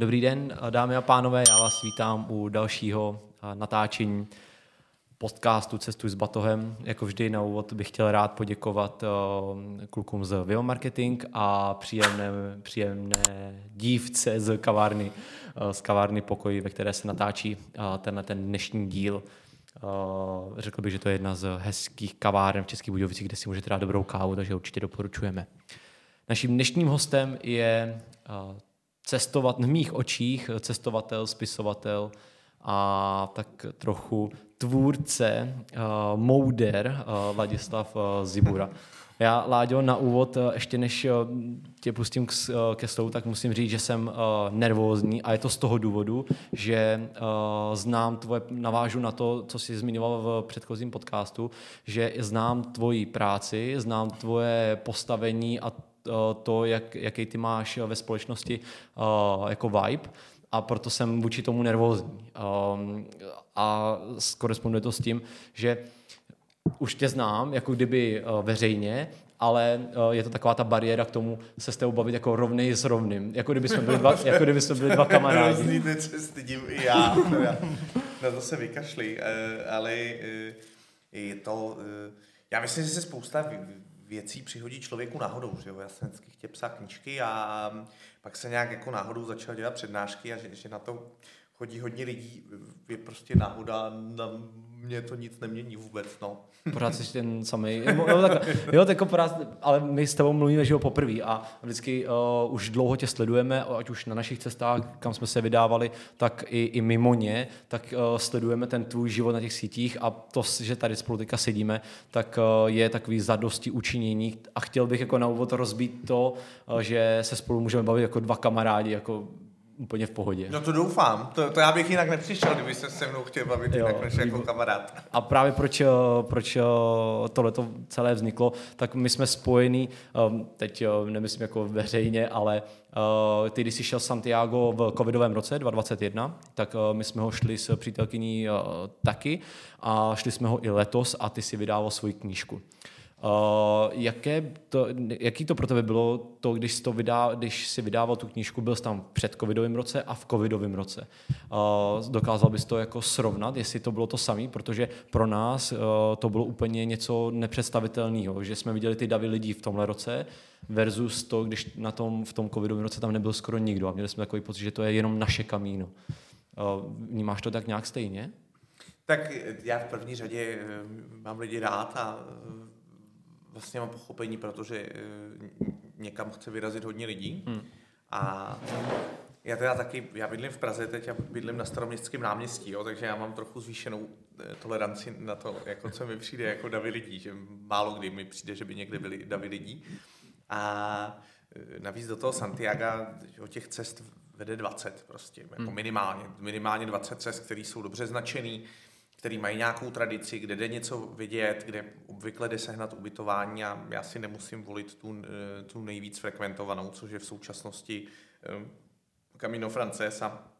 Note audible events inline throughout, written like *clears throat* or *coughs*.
Dobrý den, dámy a pánové, já vás vítám u dalšího natáčení podcastu Cestuj s batohem. Jako vždy na úvod bych chtěl rád poděkovat klukům z Vivo Marketing a příjemné, příjemné dívce z kavárny, z kavárny Pokoj, ve které se natáčí tenhle ten dnešní díl. Řekl bych, že to je jedna z hezkých kaváren v Českých Budějovicích, kde si můžete dát dobrou kávu, takže určitě doporučujeme. Naším dnešním hostem je cestovat v mých očích, cestovatel, spisovatel a tak trochu tvůrce, uh, mouder uh, Ladislav uh, Zibura. Já, Láďo, na úvod, ještě než tě pustím k, ke slovu, tak musím říct, že jsem nervózní a je to z toho důvodu, že znám tvoje, navážu na to, co jsi zmiňoval v předchozím podcastu, že znám tvoji práci, znám tvoje postavení a to, jak, jaký ty máš ve společnosti jako vibe a proto jsem vůči tomu nervózní. A koresponduje to s tím, že už tě znám, jako kdyby veřejně, ale je to taková ta bariéra k tomu se s tebou bavit jako rovnej s rovným. Jako kdyby jsme byli dva, *laughs* jako kdyby jsme byli dva kamarádi. Hrozný, teď se stydím i já. Na to se vykašli, eh, ale eh, je to... Eh, já myslím, že se spousta věcí přihodí člověku náhodou. Že jo? Já jsem vždycky chtěl psát knížky a pak se nějak jako náhodou začal dělat přednášky a že, že na to chodí hodně lidí, je prostě náhoda, na mě to nic nemění vůbec, no. *laughs* Pořád jsi ten samý. Jo, tak, jo, tak pořád, ale my s tebou mluvíme, že jo, poprvé a vždycky uh, už dlouho tě sledujeme, ať už na našich cestách, kam jsme se vydávali, tak i, i mimo ně, tak uh, sledujeme ten tvůj život na těch sítích a to, že tady spolu teďka sedíme, tak uh, je takový zadosti učinění a chtěl bych jako na úvod rozbít to, uh, že se spolu můžeme bavit jako dva kamarádi, jako úplně v pohodě. No to doufám. To, to já bych jinak nepřišel, kdyby se se mnou chtěl bavit jo, jinak než jako kamarád. A právě proč, eh, proč eh, tohle to celé vzniklo, tak my jsme spojení, ehm, teď eh, nemyslím jako veřejně, ale ty, když jsi šel Santiago v covidovém roce 2021, tak my jsme ho šli s přítelkyní taky a šli jsme ho i letos a ty si vydával svoji knížku. Uh, jaké to, jaký to pro tebe bylo, to, když, to vydá, když si vydával tu knížku, byl jsi tam v předcovidovém roce a v covidovém roce. Uh, dokázal bys to jako srovnat, jestli to bylo to samé, protože pro nás uh, to bylo úplně něco nepředstavitelného, že jsme viděli ty davy lidí v tomhle roce versus to, když na tom, v tom covidovém roce tam nebyl skoro nikdo a měli jsme takový pocit, že to je jenom naše kamíno. Vnímáš to tak nějak stejně? Tak já v první řadě mám lidi rád a vlastně mám pochopení, protože eh, někam chce vyrazit hodně lidí. Hmm. A já teda taky, já bydlím v Praze teď a bydlím na staroměstském náměstí, jo, takže já mám trochu zvýšenou eh, toleranci na to, jako co mi přijde jako davy lidí, že málo kdy mi přijde, že by někde byli davy lidí. A eh, navíc do toho Santiago o těch cest vede 20 prostě, jako hmm. minimálně, minimálně 20 cest, které jsou dobře značený, který mají nějakou tradici, kde jde něco vidět, kde obvykle jde sehnat ubytování a já si nemusím volit tu, eh, tu nejvíc frekventovanou, což je v současnosti eh, Camino Frances a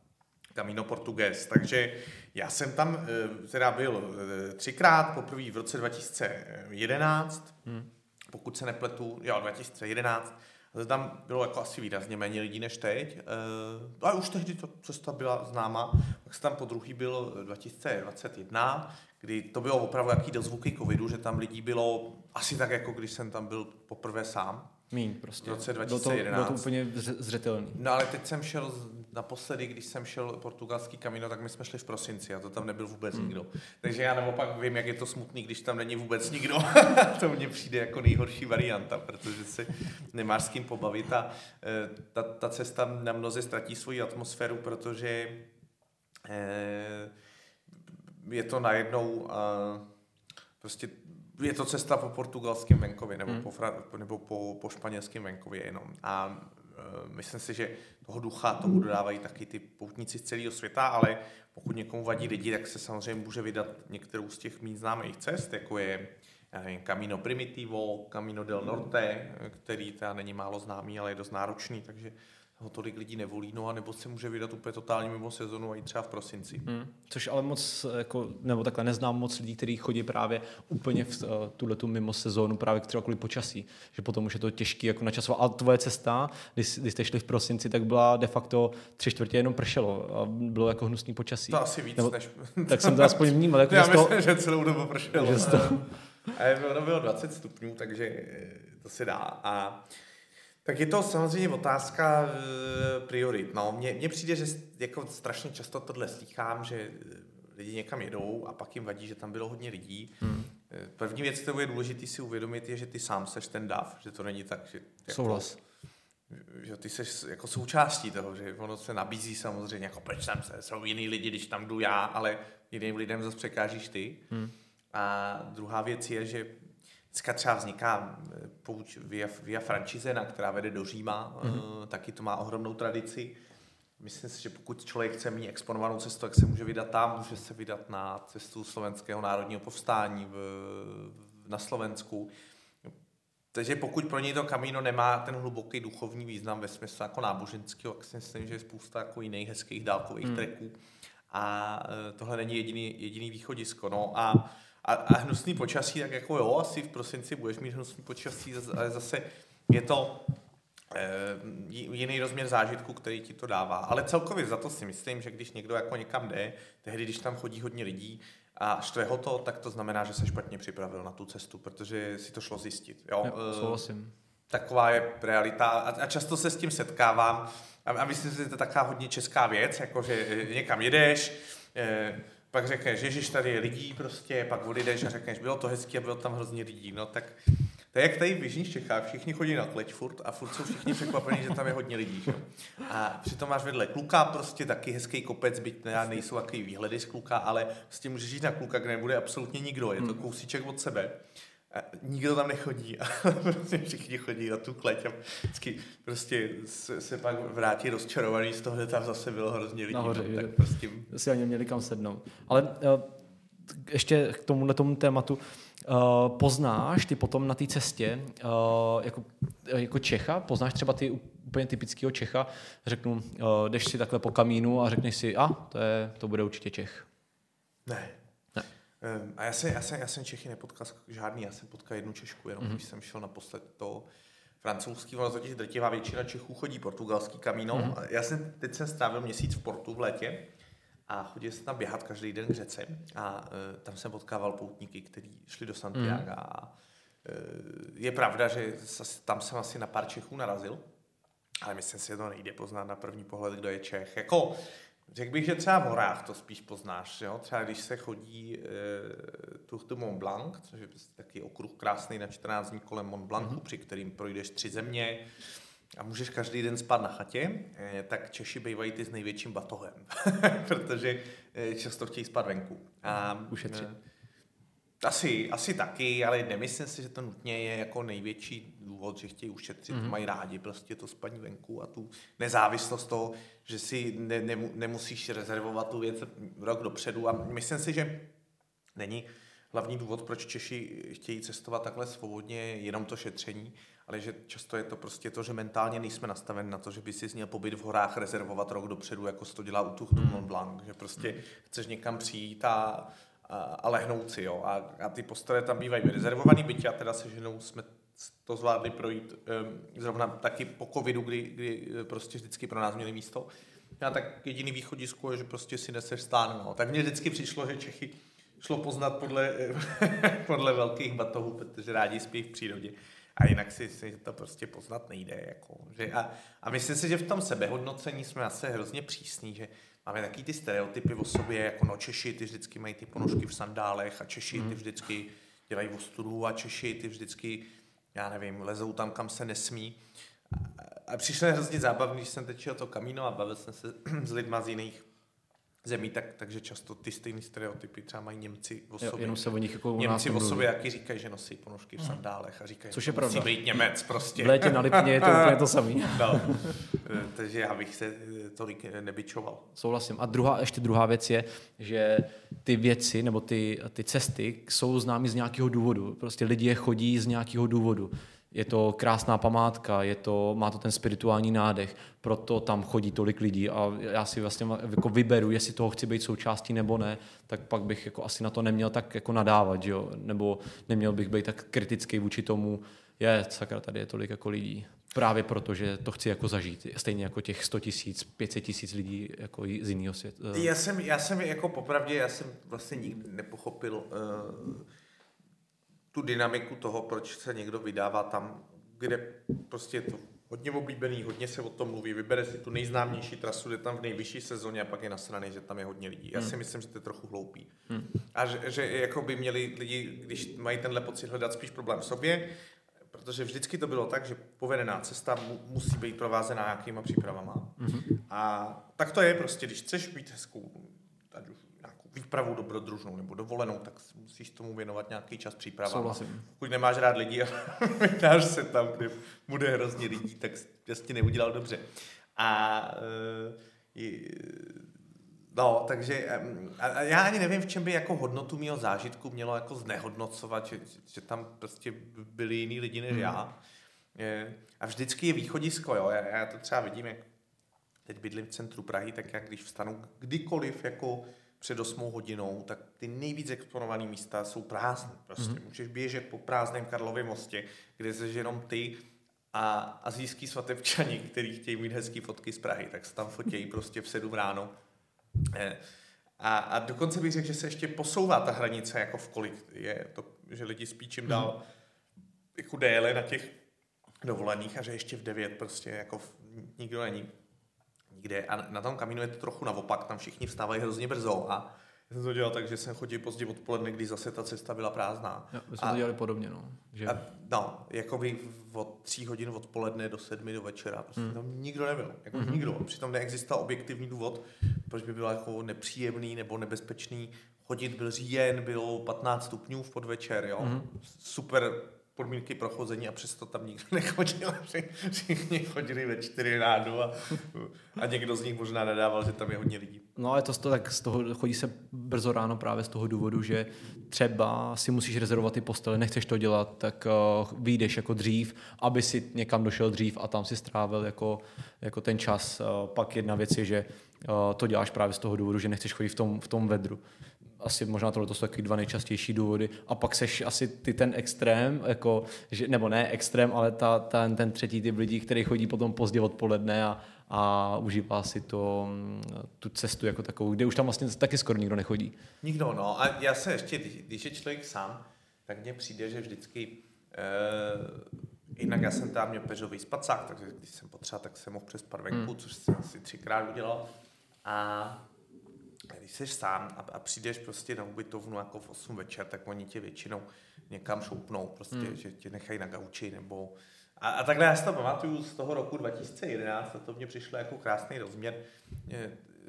Camino Portugues. Takže já jsem tam eh, teda byl třikrát, poprvé v roce 2011, hmm. pokud se nepletu, jo, 2011, ale tam bylo jako asi výrazně méně lidí než teď. Uh, ale už tehdy ta cesta byla známa. Pak se tam po druhý byl 2021, kdy to bylo opravdu jaký dozvuky covidu, že tam lidí bylo asi tak, jako když jsem tam byl poprvé sám. Míň prostě. V roce 2011. Bylo to, bylo to úplně zřetelný. No ale teď jsem šel naposledy, když jsem šel portugalský kamino, tak my jsme šli v prosinci a to tam nebyl vůbec hmm. nikdo. Takže já naopak vím, jak je to smutný, když tam není vůbec nikdo. *laughs* to mně přijde jako nejhorší varianta, protože si nemáš s kým pobavit a e, ta, ta cesta na mnoze ztratí svoji atmosféru, protože e, je to najednou prostě je to cesta po portugalském venkově nebo, hmm. po, nebo po, po španělském venkově jenom. A myslím si, že toho ducha tomu dodávají taky ty poutníci z celého světa, ale pokud někomu vadí lidi, tak se samozřejmě může vydat některou z těch méně známých cest, jako je Camino Primitivo, Camino del Norte, který teda není málo známý, ale je dost náročný, takže ho tolik lidí nevolí, no a nebo se může vydat úplně totálně mimo sezonu a i třeba v prosinci. Hmm. Což ale moc, jako, nebo takhle neznám moc lidí, kteří chodí právě úplně v uh, tuhle tu mimo sezónu, právě třeba kvůli počasí, že potom už je to těžké jako načasovat. Ale tvoje cesta, když, když jste šli v prosinci, tak byla de facto tři čtvrtě jenom pršelo a bylo jako hnusný počasí. To asi víc nebo, než... *laughs* Tak jsem to aspoň vnímal. Jako Já myslím, to, že celou dobu pršelo. Že to... *laughs* A ono bylo 20 stupňů, takže eh, to se dá. A tak je to samozřejmě otázka uh, priorit. No, mně, mně přijde, že jako strašně často tohle slychám, že eh, lidi někam jedou a pak jim vadí, že tam bylo hodně lidí. Hmm. První věc, kterou je důležité si uvědomit, je, že ty sám seš ten dav, že to není tak, že... Jako, Souhlas. Že ty seš jako součástí toho, že ono se nabízí samozřejmě, jako proč tam se, jsou jiný lidi, když tam jdu já, ale jiným lidem zase překážíš ty. Hmm. A druhá věc je, že Dneska třeba vzniká eh, pouč via, via Francizena, která vede do Říma, mm-hmm. taky to má ohromnou tradici. Myslím si, že pokud člověk chce mít exponovanou cestu, tak se může vydat tam, může se vydat na cestu slovenského národního povstání v, na Slovensku. Takže pokud pro něj to kamíno nemá ten hluboký duchovní význam ve smyslu jako náboženského, tak si myslím, že je spousta jako jiných hezkých dálkových mm. treků. A eh, tohle není jediný, jediný východisko. No a a, a hnusný počasí, tak jako jo, asi v prosinci budeš mít hnusný počasí, ale zase je to e, jiný rozměr zážitku, který ti to dává. Ale celkově za to si myslím, že když někdo jako někam jde, tehdy, když tam chodí hodně lidí a štve ho to, tak to znamená, že se špatně připravil na tu cestu, protože si to šlo zjistit. Jo, jo souhlasím. Taková je realita a, a často se s tím setkávám a, a myslím si, že to je taková hodně česká věc, jako že e, někam jedeš, e, pak řekneš, ježiš, tady je lidí prostě, pak odejdeš a řekneš, bylo to hezký a bylo tam hrozně lidí, no tak to je jak tady v Jižních Čechách, všichni chodí na kleť furt a furt jsou všichni překvapení, že tam je hodně lidí. Že? A přitom máš vedle kluka prostě taky hezký kopec, byť ne, nejsou takový výhledy z kluka, ale prostě můžeš jít na kluka, kde nebude absolutně nikdo, je to hmm. kousíček od sebe. A nikdo tam nechodí *laughs* a prostě všichni chodí na tu kleť a vždycky prostě se, se pak vrátí rozčarovaný z toho, že tam zase bylo hrozně lidí. Nahoře, no, tak prostě... Si ani měli kam sednout. Ale uh, ještě k tomuhle tomu tématu, uh, poznáš ty potom na té cestě uh, jako, jako Čecha, poznáš třeba ty úplně typického Čecha, řeknu, uh, jdeš si takhle po kamínu a řekneš si, a to, je, to bude určitě Čech. Ne, a já jsem, já, jsem, já jsem Čechy nepotkal žádný, já jsem potkal jednu Češku, jenom mm-hmm. když jsem šel naposled to francouzský, ono totiž drtivá většina Čechů chodí portugalský kamíno. Mm-hmm. Já jsem, teď jsem strávil měsíc v Portu v létě a chodil jsem tam běhat každý den k řece a uh, tam jsem potkával poutníky, kteří šli do Santiago mm-hmm. a uh, je pravda, že tam jsem asi na pár Čechů narazil, ale myslím si, že to nejde poznat na první pohled, kdo je Čech. Jako, Řekl bych, že třeba v horách to spíš poznáš. Jo? Třeba když se chodí e, Tour de Mont Blanc, což je prostě taky okruh krásný na 14 dní kolem Mont Blancu, mm-hmm. při kterým projdeš tři země a můžeš každý den spát na chatě, e, tak Češi bývají ty s největším batohem, *laughs* protože e, často chtějí spát venku. A, Ušetřit. E, asi, asi taky, ale nemyslím si, že to nutně je jako největší důvod, že chtějí ušetřit, mm-hmm. mají rádi prostě to spaní venku a tu nezávislost toho, že si ne, ne, nemusíš rezervovat tu věc rok dopředu. A myslím si, že není hlavní důvod, proč Češi chtějí cestovat takhle svobodně, jenom to šetření, ale že často je to prostě to, že mentálně nejsme nastaveni na to, že by si měl pobyt v horách rezervovat rok dopředu, jako se to dělá u Tour Mont Blanc, že prostě chceš někam přijít a a lehnout si, jo. A, a ty postoje tam bývají rezervovaný, byť a teda se ženou jsme to zvládli projít um, zrovna taky po covidu, kdy, kdy eh, prostě vždycky pro nás měli místo. A tak jediný východisko je, že prostě si neseš stán. No. Tak mně vždycky přišlo, že Čechy šlo poznat podle, *laughs* podle velkých batohů, protože rádi spí v přírodě. A jinak si že to prostě poznat nejde. Jako, že a, a myslím si, že v tom sebehodnocení jsme asi hrozně přísní, že máme taky ty stereotypy o sobě, jako no Češi, ty vždycky mají ty ponožky v sandálech a Češi, ty mhm. vždycky dělají ostudu a Češi, ty vždycky, já nevím, lezou tam, kam se nesmí. A, přišlo hrozně zábavný, když jsem teď to kamíno a bavil jsem se *clears throat* s lidma z jiných zemí, tak, takže často ty stejné stereotypy třeba mají Němci o sobě. Jo, jenom se o nich jako Němci o sobě jaký říkají, že nosí ponožky v sandálech a říkají, Což je pravda. musí být Němec prostě. V létě na Lipně je to úplně to samé. *laughs* no. takže já bych se tolik nebyčoval. Souhlasím. A druhá, ještě druhá věc je, že ty věci nebo ty, ty cesty jsou známy z nějakého důvodu. Prostě lidi je chodí z nějakého důvodu je to krásná památka, je to, má to ten spirituální nádech, proto tam chodí tolik lidí a já si vlastně jako vyberu, jestli toho chci být součástí nebo ne, tak pak bych jako asi na to neměl tak jako nadávat, jo? nebo neměl bych být tak kritický vůči tomu, je, sakra, tady je tolik jako lidí. Právě proto, že to chci jako zažít. Stejně jako těch 100 tisíc, 500 tisíc lidí jako z jiného světa. Já jsem, já jsem jako popravdě, já jsem vlastně nikdy nepochopil uh, tu dynamiku toho, proč se někdo vydává tam, kde prostě je to hodně oblíbený, hodně se o tom mluví, vybere si tu nejznámější trasu, jde tam v nejvyšší sezóně a pak je nasraný, že tam je hodně lidí. Já si hmm. myslím, že to je trochu hloupý. Hmm. A že, že jako by měli lidi, když mají tenhle pocit, hledat spíš problém v sobě, protože vždycky to bylo tak, že povedená cesta mu, musí být provázená nějakýma přípravama. hmm A tak to je prostě, když chceš mít hezkou, výpravu dobrodružnou nebo dovolenou, tak musíš tomu věnovat nějaký čas příprava. Pokud nemáš rád lidi a *laughs* vydáš se tam, kde bude hrozně lidí, tak jasně neudělal dobře. A uh, No, takže a já ani nevím, v čem by jako hodnotu mého zážitku mělo jako znehodnocovat, že, že tam prostě byli jiní lidi než hmm. já. A vždycky je východisko, jo. Já, já to třeba vidím, jak teď bydlím v centru Prahy, tak jak když vstanu kdykoliv jako před 8 hodinou, tak ty nejvíc exponované místa jsou prázdné. Prostě mm-hmm. můžeš běžet po prázdném Karlově mostě, kde jsi jenom ty a azijský svatebčani, kteří chtějí mít hezký fotky z Prahy, tak se tam fotějí prostě v 7 ráno. Eh, a, a dokonce bych řekl, že se ještě posouvá ta hranice, jako v kolik je to, že lidi spí čím dál mm. jako déle na těch dovolených a že ještě v 9 prostě jako v, nikdo není nikde. A na tom kamínu je to trochu naopak, tam všichni vstávají hrozně brzo a já jsem to dělal tak, že jsem chodil pozdě odpoledne, když zase ta cesta byla prázdná. Jo, my jsme a, to dělali podobně, no. Že... A, no, jako by od tří hodin odpoledne do sedmi do večera, prostě mm. tam nikdo nebyl, jako mm-hmm. nikdo. Přitom neexistoval objektivní důvod, proč by bylo jako nepříjemný nebo nebezpečný chodit, byl říjen, bylo 15 stupňů v podvečer, jo. Mm-hmm. Super podmínky pro chození a přesto tam nikdo *laughs* nechodil. Všichni chodili ve čtyři ráno a, a někdo z nich možná nadával, že tam je hodně lidí. No ale to, to tak z toho chodí se brzo ráno právě z toho důvodu, že třeba si musíš rezervovat ty postele, nechceš to dělat, tak uh, vyjdeš jako dřív, aby si někam došel dřív a tam si strávil jako, jako ten čas. Uh, pak jedna věc je, že uh, to děláš právě z toho důvodu, že nechceš chodit v tom, v tom vedru asi možná tohle jsou taky dva nejčastější důvody. A pak seš asi ty ten extrém, jako, že, nebo ne extrém, ale ta, ten, ten třetí typ lidí, který chodí potom pozdě odpoledne a, a užívá si to, tu cestu jako takovou, kde už tam vlastně taky skoro nikdo nechodí. Nikdo, no. A já se ještě, když je člověk sám, tak mně přijde, že vždycky uh, Jinak já jsem tam měl peřový spacák, takže když jsem potřeboval, tak jsem mohl přes parvenku, hmm. což jsem asi třikrát udělal. A když jsi sám a, a přijdeš prostě na ubytovnu jako v 8 večer, tak oni tě většinou někam šoupnou, prostě, hmm. že tě nechají na gauči nebo... A, a takhle já si to pamatuju z toho roku 2011 a to mně přišlo jako krásný rozměr.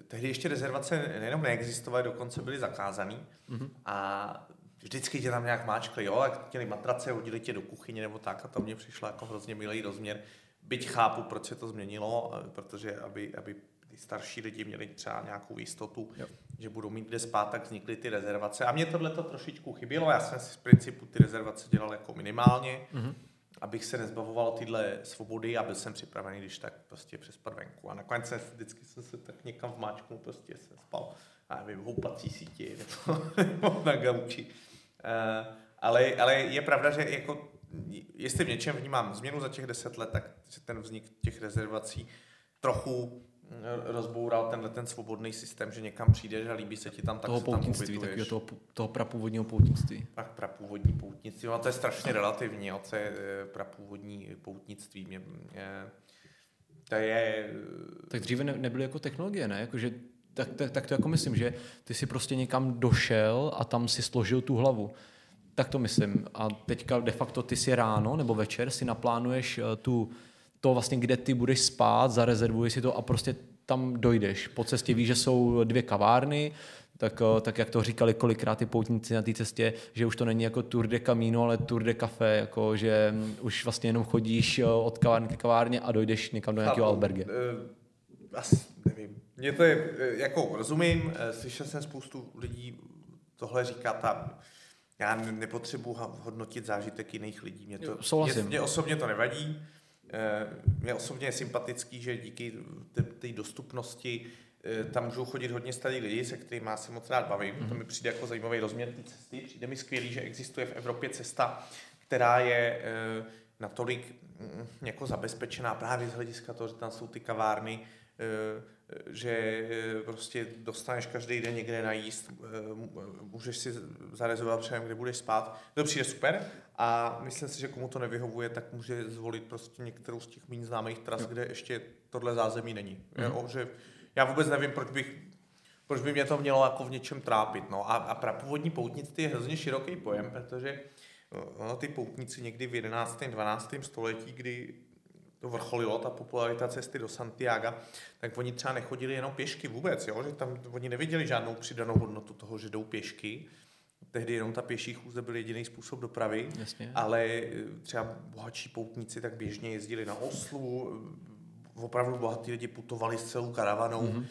Tehdy ještě rezervace nejenom neexistovaly, dokonce byly zakázané hmm. a vždycky tě tam nějak máčkli, jo, jak chtěli matrace, hodili tě do kuchyně nebo tak a to mně přišlo jako hrozně milý rozměr. Byť chápu, proč se to změnilo, protože aby, aby ty starší lidi měli třeba nějakou jistotu, jo. že budou mít kde spát, tak vznikly ty rezervace. A mě tohle to trošičku chybělo, já jsem si z principu ty rezervace dělal jako minimálně, mm-hmm. abych se nezbavoval tyhle svobody a byl jsem připravený, když tak prostě přes venku. A nakonec jsem vždycky jsem se tak někam vmáčknul, prostě jsem spal, a nevím, v houpací síti nebo, nebo na gauči. Uh, ale, ale je pravda, že jako, jestli v něčem vnímám změnu za těch deset let, tak ten vznik těch rezervací trochu rozboural tenhle ten svobodný systém, že někam přijdeš a líbí se ti tam, tak toho se poutnictví, tam takového toho, toho prapůvodního poutnictví. Tak prapůvodní poutnictví, no to je strašně relativní, jo, co je eh, prapůvodní poutnictví. Mě, mě, to je... Tak dříve ne, nebyly jako technologie, ne? Jakože tak, tak, tak to jako myslím, že ty si prostě někam došel a tam si složil tu hlavu. Tak to myslím. A teďka de facto ty si ráno nebo večer si naplánuješ eh, tu to vlastně, kde ty budeš spát, zarezervuješ si to a prostě tam dojdeš. Po cestě víš, že jsou dvě kavárny, tak, eh, tak jak to říkali kolikrát ty poutníci na té cestě, že už to není jako Tour de Camino, ale Tour de Café, jako že už vlastně jenom chodíš eh, od kavárny k kavárně a dojdeš někam do nějakého alberge. Uh, asi nevím. Mně to je, jako rozumím, slyšel jsem spoustu lidí tohle říkat a já nepotřebuji hodnotit zážitek jiných lidí. Mě, to, Souhlasím. mě, mě osobně to nevadí. Eh, mě osobně je sympatický, že díky té dostupnosti eh, tam můžou chodit hodně starý lidi, se kterými se moc rád bavím. Mm-hmm. To mi přijde jako zajímavý rozměr té cesty. Přijde mi skvělý, že existuje v Evropě cesta, která je eh, natolik mm, jako zabezpečená právě z hlediska toho, že tam jsou ty kavárny, že prostě dostaneš každý den někde najíst, můžeš si zarezervovat přejem, kde budeš spát. To přijde super a myslím si, že komu to nevyhovuje, tak může zvolit prostě některou z těch méně známých tras, kde ještě tohle zázemí není. Mm. Jo, že já vůbec nevím, proč bych proč by mě to mělo jako v něčem trápit. No a, a prapůvodní poutnictví je hrozně široký pojem, protože no, ty poutníci někdy v 11. 12. století, kdy to vrcholilo, ta popularita cesty do Santiago, tak oni třeba nechodili jenom pěšky vůbec, jo? že tam oni neviděli žádnou přidanou hodnotu toho, že jdou pěšky, tehdy jenom ta pěší chůze byl jediný způsob dopravy, Jasně. ale eh, třeba bohatší poutníci tak běžně jezdili na oslu, eh, opravdu bohatí lidi putovali s celou karavanou mm-hmm.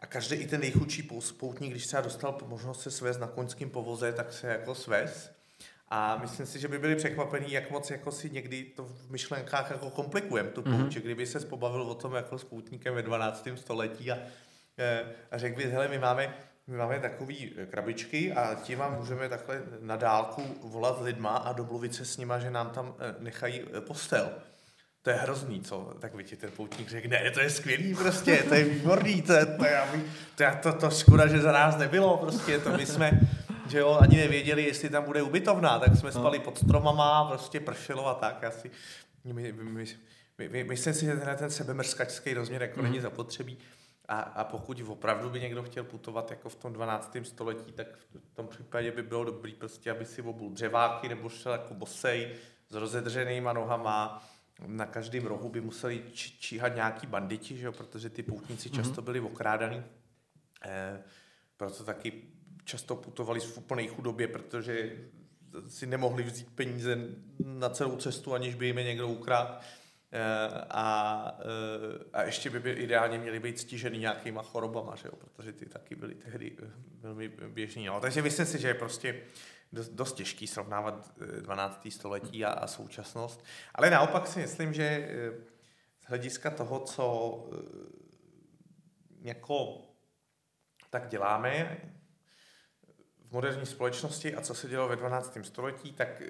a každý i ten nejchudší poutník, když třeba dostal možnost se svést na koňském povoze, tak se jako svez. A myslím si, že by byli překvapení, jak moc jako si někdy to v myšlenkách jako komplikujeme tu pouť, mm-hmm. kdyby se pobavil o tom jako s poutníkem ve 12. století a, a řekl by, hele, my máme my máme takové krabičky a tím vám můžeme takhle na dálku volat lidma a domluvit se s nima, že nám tam eh, nechají postel. To je hrozný, co? Tak vidíte, ten poutník řekne, ne, to je skvělý prostě, to je výborný, to, je, to, je, to, je, to, to, škoda, že za nás nebylo, prostě to my jsme, že jo, ani nevěděli, jestli tam bude ubytovná, tak jsme no. spali pod stromama, prostě pršelo a tak, asi. My, my, my, my, my, myslím si, že tenhle ten sebemrskačský rozměr jako mm. není zapotřebí. A, a pokud opravdu by někdo chtěl putovat jako v tom 12. století, tak v tom případě by bylo dobrý prostě, aby si obul dřeváky nebo šel jako bosej s rozedřenýma nohama. Na každém rohu by museli či, číhat nějaký banditi, že jo? protože ty poutníci mm-hmm. často byli okrádaný. E, proto taky často putovali v úplné chudobě, protože si nemohli vzít peníze na celou cestu, aniž by jim je někdo ukradl. Eh, a, eh, a ještě by, by ideálně měli být stižený nějakýma chorobama, že jo? protože ty taky byly tehdy eh, velmi běžný. No. Takže myslím si, že je prostě dost, dost těžký srovnávat 12. století a, a současnost. Ale naopak si myslím, že z hlediska toho, co jako tak děláme moderní společnosti a co se dělo ve 12. století, tak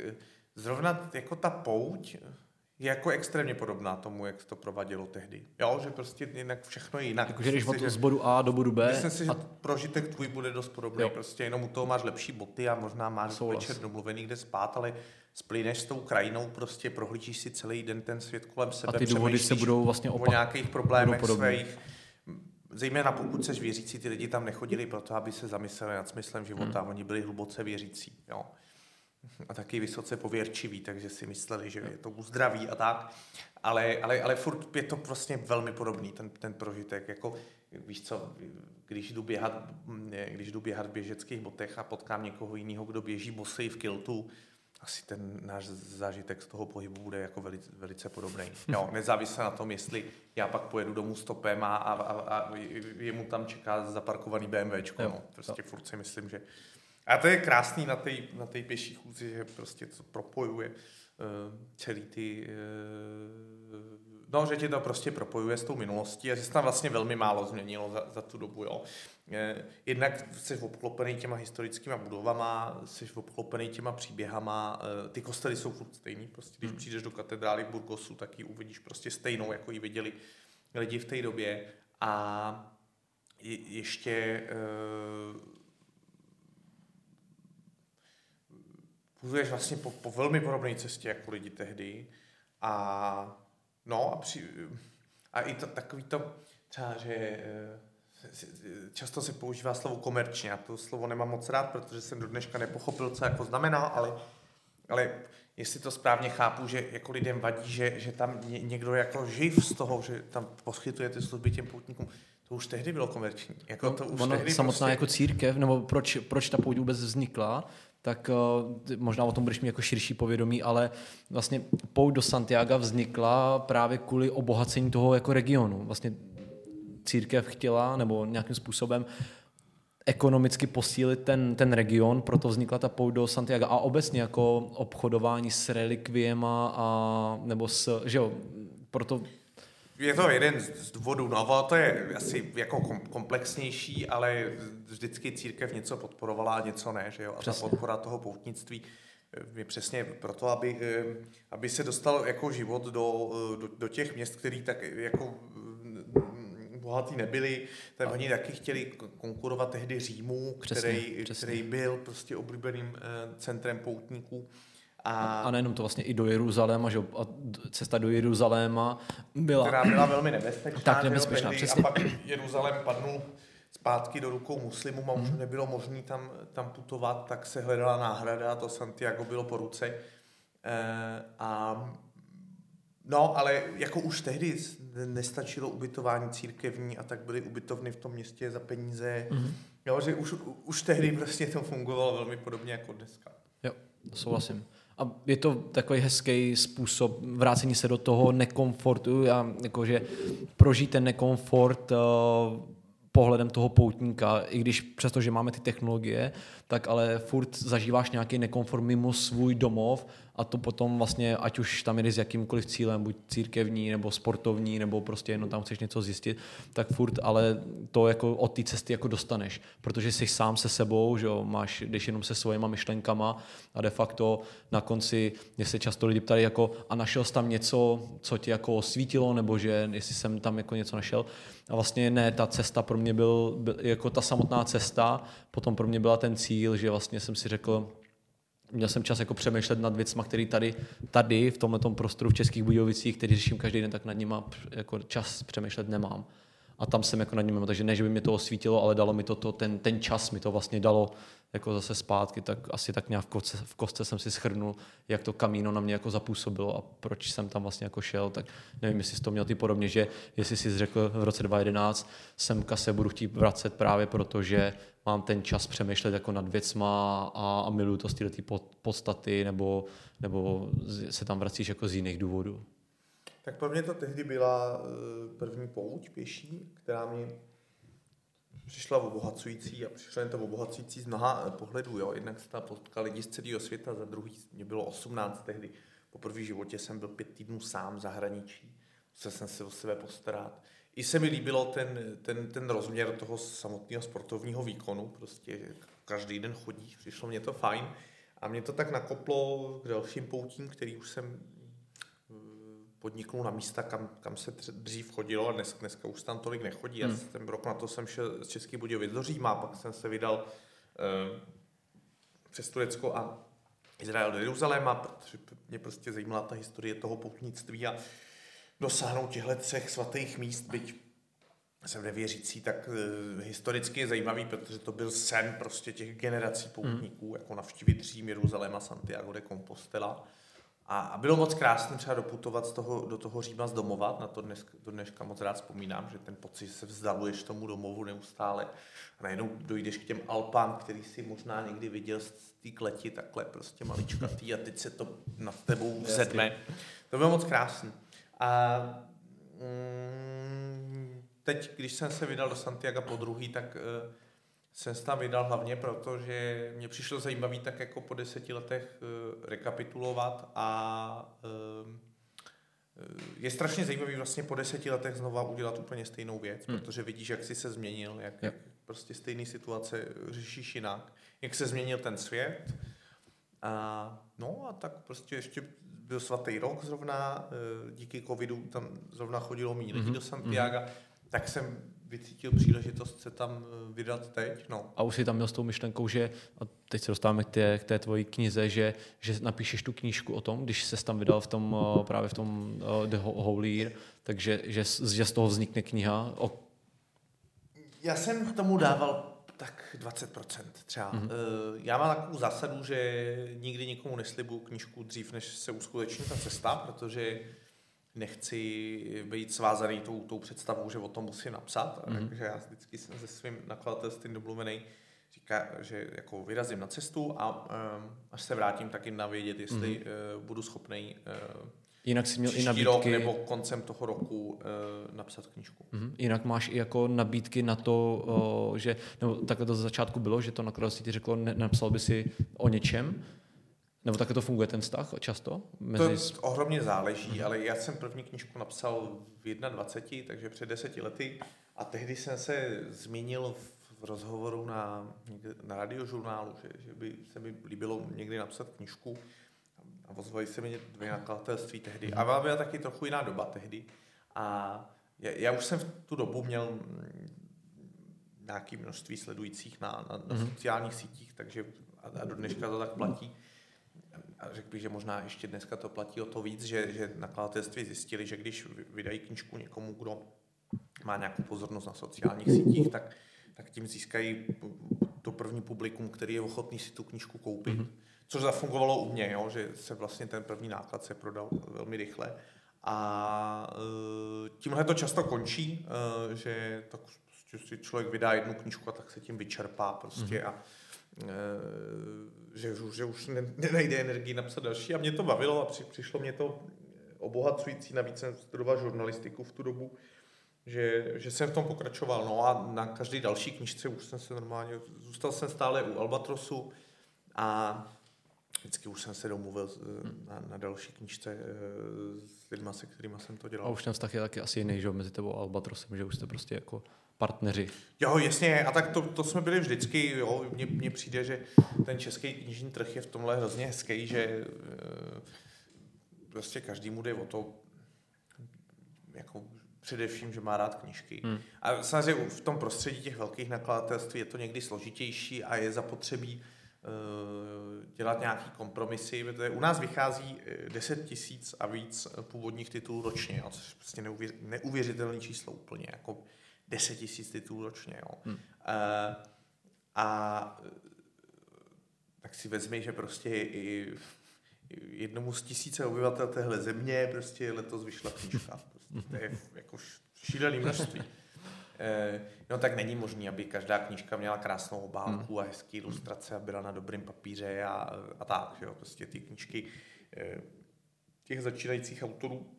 zrovna jako ta pouť je jako extrémně podobná tomu, jak to provadilo tehdy. Jo, že prostě jinak všechno je jinak. Jakože když od z bodu A do bodu B. Myslím si, že a... prožitek tvůj bude dost podobný. Jo. Prostě jenom u toho máš lepší boty a možná máš Souhlas. večer domluvený, kde spát, ale splyneš s tou krajinou, prostě prohlížíš si celý den ten svět kolem sebe. A ty důvody se budou vlastně opak... o nějakých problémech svých. Zejména pokud seš věřící, ty lidi tam nechodili proto, aby se zamysleli nad smyslem života. Hmm. Oni byli hluboce věřící. Jo a taky vysoce pověrčivý, takže si mysleli, že je to uzdraví a tak. Ale, ale, ale furt je to vlastně velmi podobný, ten, ten prožitek. Jako, víš co, když jdu, běhat, když jdu běhat v běžeckých botech a potkám někoho jiného, kdo běží bosej v kiltu, asi ten náš zážitek z toho pohybu bude jako velice, velice podobný. Jo, nezávisle na tom, jestli já pak pojedu domů stopem a, a, a, a jemu tam čeká zaparkovaný BMWčko. No. Prostě furt si myslím, že a to je krásný na té na pěší chůzi, že prostě to propojuje uh, celý ty... Uh, no, že tě to prostě propojuje s tou minulostí a že se tam vlastně velmi málo změnilo za, za tu dobu, jo. Uh, jednak jsi obklopený těma historickýma budovama, jsi obklopený těma příběhama, uh, ty kostely jsou furt stejný, prostě když hmm. přijdeš do katedrály v Burgosu, tak ji uvidíš prostě stejnou, jako ji viděli lidi v té době a je, ještě uh, putuješ vlastně po, po velmi podobné cestě jako lidi tehdy a no a, při, a i to, takový to třeba, že eh, často se používá slovo komerčně. Já to slovo nemám moc rád, protože jsem do dneška nepochopil, co jako znamená, ale, ale jestli to správně chápu, že jako lidem vadí, že, že tam někdo jako živ z toho, že tam poskytuje ty služby těm poutníkům, to už tehdy bylo komerční. Jako to už ono, tehdy samotná prostě... jako církev, nebo proč, proč ta pouť vůbec vznikla, tak uh, možná o tom budeš mít jako širší povědomí, ale vlastně pouť do Santiago vznikla právě kvůli obohacení toho jako regionu. Vlastně církev chtěla, nebo nějakým způsobem ekonomicky posílit ten, ten region, proto vznikla ta pouť do Santiago a obecně jako obchodování s relikviema a nebo s, že jo, proto je to jeden z důvodů, no to je asi jako komplexnější, ale vždycky církev něco podporovala a něco ne, že jo? A Přesně. ta podpora toho poutnictví eh, je přesně proto, aby, eh, aby se dostal jako život do, eh, do, do těch měst, který tak jako bohatý nebyli, tak oni taky chtěli konkurovat tehdy Římu, přesně, který, přesně. který byl prostě oblíbeným centrem poutníků. A, a nejenom to vlastně i do Jeruzaléma, že a cesta do Jeruzaléma byla... Která byla velmi nebezpečná. Tak nebezpečná, tehdy, přesně. A pak Jeruzalém padnul zpátky do rukou muslimům a už hmm. nebylo možné tam, tam putovat, tak se hledala náhrada a to Santiago bylo po ruce. E, a No, ale jako už tehdy nestačilo ubytování církevní a tak byly ubytovny v tom městě za peníze. Mm-hmm. Jo, že už, už tehdy prostě to fungovalo velmi podobně jako dneska. Jo, souhlasím. A je to takový hezký způsob vrácení se do toho nekomfortu, a jakože prožít ten nekomfort uh, pohledem toho poutníka, i když přestože máme ty technologie, tak ale furt zažíváš nějaký nekomfort mimo svůj domov a to potom vlastně, ať už tam jde s jakýmkoliv cílem, buď církevní, nebo sportovní, nebo prostě jenom tam chceš něco zjistit, tak furt ale to jako od té cesty jako dostaneš, protože jsi sám se sebou, že jo, máš, jdeš jenom se svojima myšlenkama a de facto na konci, mě se často lidi ptali jako a našel jsi tam něco, co ti jako osvítilo, nebo že jestli jsem tam jako něco našel? A vlastně ne, ta cesta pro mě byl, byl jako ta samotná cesta, potom pro mě byla ten cíl, že vlastně jsem si řekl, měl jsem čas jako přemýšlet nad věcmi, které tady, tady v tomhle prostoru v Českých Budějovicích, který řeším každý den, tak nad nima jako čas přemýšlet nemám. A tam jsem jako nad nimi, takže ne, že by mě to osvítilo, ale dalo mi to, to ten, ten čas mi to vlastně dalo jako zase zpátky, tak asi tak nějak v kostce, v kostce jsem si schrnul, jak to kamíno na mě jako zapůsobilo a proč jsem tam vlastně jako šel, tak nevím, jestli jsi to měl ty podobně, že jestli jsi řekl v roce 2011, semka se budu chtít vracet právě proto, že mám ten čas přemýšlet jako nad věcma a, a miluju to z této podstaty, nebo, nebo se tam vracíš jako z jiných důvodů. Tak pro mě to tehdy byla eh, první pouť pěší, která mě přišla obohacující a přišla jen to obohacující z mnoha eh, pohledů. Jo. Jednak se tam potkal lidi z celého světa, za druhý mě bylo 18 tehdy. Po první životě jsem byl pět týdnů sám v zahraničí. Musel jsem se o sebe postarat. I se mi líbilo ten, ten, ten rozměr toho samotného sportovního výkonu. Prostě každý den chodí, přišlo mě to fajn. A mě to tak nakoplo k dalším poutím, který už jsem podniknul na místa, kam, kam se dřív chodilo a dnes, dneska už tam tolik nechodí. Hmm. Já ten rok na to jsem šel z Český Budějovic do Říma, pak jsem se vydal uh, přes Turecko a Izrael do Jeruzaléma, protože mě prostě zajímala ta historie toho poutnictví a dosáhnout těchto třech svatých míst, byť jsem nevěřící, tak uh, historicky je zajímavý, protože to byl sen prostě těch generací poutníků, hmm. jako navštívit Řím, Jeruzalém a Santiago de Compostela. A, a bylo moc krásné třeba doputovat z toho, do toho Říma z domova, na to dnes, do dneška moc rád vzpomínám, že ten pocit se vzdaluješ tomu domovu neustále a najednou dojdeš k těm Alpám, který si možná někdy viděl z té kleti takhle prostě maličkatý a teď se to nad tebou vzedme. To bylo moc krásné. A mm, teď, když jsem se vydal do Santiago po druhý, tak uh, jsem se tam vydal hlavně proto, že mě přišlo zajímavý tak jako po deseti letech uh, rekapitulovat a uh, je strašně zajímavý vlastně po deseti letech znova udělat úplně stejnou věc, hmm. protože vidíš, jak jsi se změnil, jak, jak prostě stejné situace řešíš jinak, jak se změnil ten svět. A, no a tak prostě ještě byl svatý rok zrovna, díky covidu tam zrovna chodilo méně lidí mm-hmm. do Santiago, mm-hmm. tak jsem vycítil příležitost se tam eh, vydat teď. No. A už si tam měl s tou myšlenkou, že, a teď se dostáváme k té, k té tvojí knize, že, že napíšeš tu knížku o tom, když se tam vydal v tom, eh, právě v tom uh, The Holy Year, takže že, že z toho vznikne kniha. O... Já jsem tomu dával tak 20% třeba. Mm-hmm. Já mám takovou zásadu, že nikdy nikomu neslibuju knížku dřív, než se uskuteční ta cesta, protože nechci být svázaný tou, tou představou, že o tom musím napsat. Mm-hmm. Takže já vždycky jsem se svým nakladatelstvím domluvený, říká, že jako vyrazím na cestu a um, až se vrátím, tak jim navědět, jestli mm-hmm. uh, budu schopný uh, Jinak jsi měl i nabídky... rok nebo koncem toho roku e, napsat knížku. Mhm. Jinak máš i jako nabídky na to, o, že, nebo takhle to z začátku bylo, že to nakladatelství ti řeklo, ne, napsal by si o něčem, nebo takhle to funguje ten vztah často? Mezi... To ohromně záleží, ale já jsem první knížku napsal v 21, takže před deseti lety a tehdy jsem se zmínil v rozhovoru na, na radiožurnálu, že, že by se mi líbilo někdy napsat knížku ozvali se mi dvě nakladatelství tehdy. A byla taky trochu jiná doba tehdy. A já, já už jsem v tu dobu měl mm, nějaké množství sledujících na, na, na mm-hmm. sociálních sítích, takže a, a do dneška to tak platí. A řekl bych, že možná ještě dneska to platí o to víc, že, že nakladatelství zjistili, že když vydají knížku někomu, kdo má nějakou pozornost na sociálních sítích, tak, tak tím získají to první publikum, který je ochotný si tu knížku koupit. Mm-hmm. Což zafungovalo u mě, jo, že se vlastně ten první náklad se prodal velmi rychle. A e, tímhle to často končí, e, že tak prostě si člověk vydá jednu knížku a tak se tím vyčerpá prostě mm-hmm. a e, že, že už nenajde energii napsat další. A mě to bavilo a při, přišlo mě to obohacující, navíc jsem studoval žurnalistiku v tu dobu, že, že jsem v tom pokračoval. No a na každý další knižce už jsem se normálně, zůstal jsem stále u Albatrosu a vždycky už jsem se domluvil hmm. na, na další knižce eh, s lidmi, se kterými jsem to dělal. A už ten vztah je taky asi jiný, že mezi tebou a Albatrosem, že už jste prostě jako partneři. Jo, jasně, a tak to, to jsme byli vždycky, jo, mně, mně přijde, že ten český knižní trh je v tomhle hrozně hezký, že e, prostě každému jde o to, jako především, že má rád knížky. Hmm. A samozřejmě v tom prostředí těch velkých nakladatelství je to někdy složitější a je zapotřebí uh, dělat nějaký kompromisy, protože u nás vychází 10 eh, tisíc a víc původních titulů ročně, jo, což je prostě neuvěř, neuvěřitelné číslo úplně, jako 10 tisíc titulů ročně. Jo. Hmm. Uh, a tak si vezmi, že prostě i jednomu z tisíce obyvatel téhle země prostě letos vyšla knížka. *laughs* To je jako šílený množství. Eh, no tak není možné, aby každá knížka měla krásnou obálku a hezký ilustrace a byla na dobrém papíře a, a tak. Že jo? Prostě ty knížky eh, těch začínajících autorů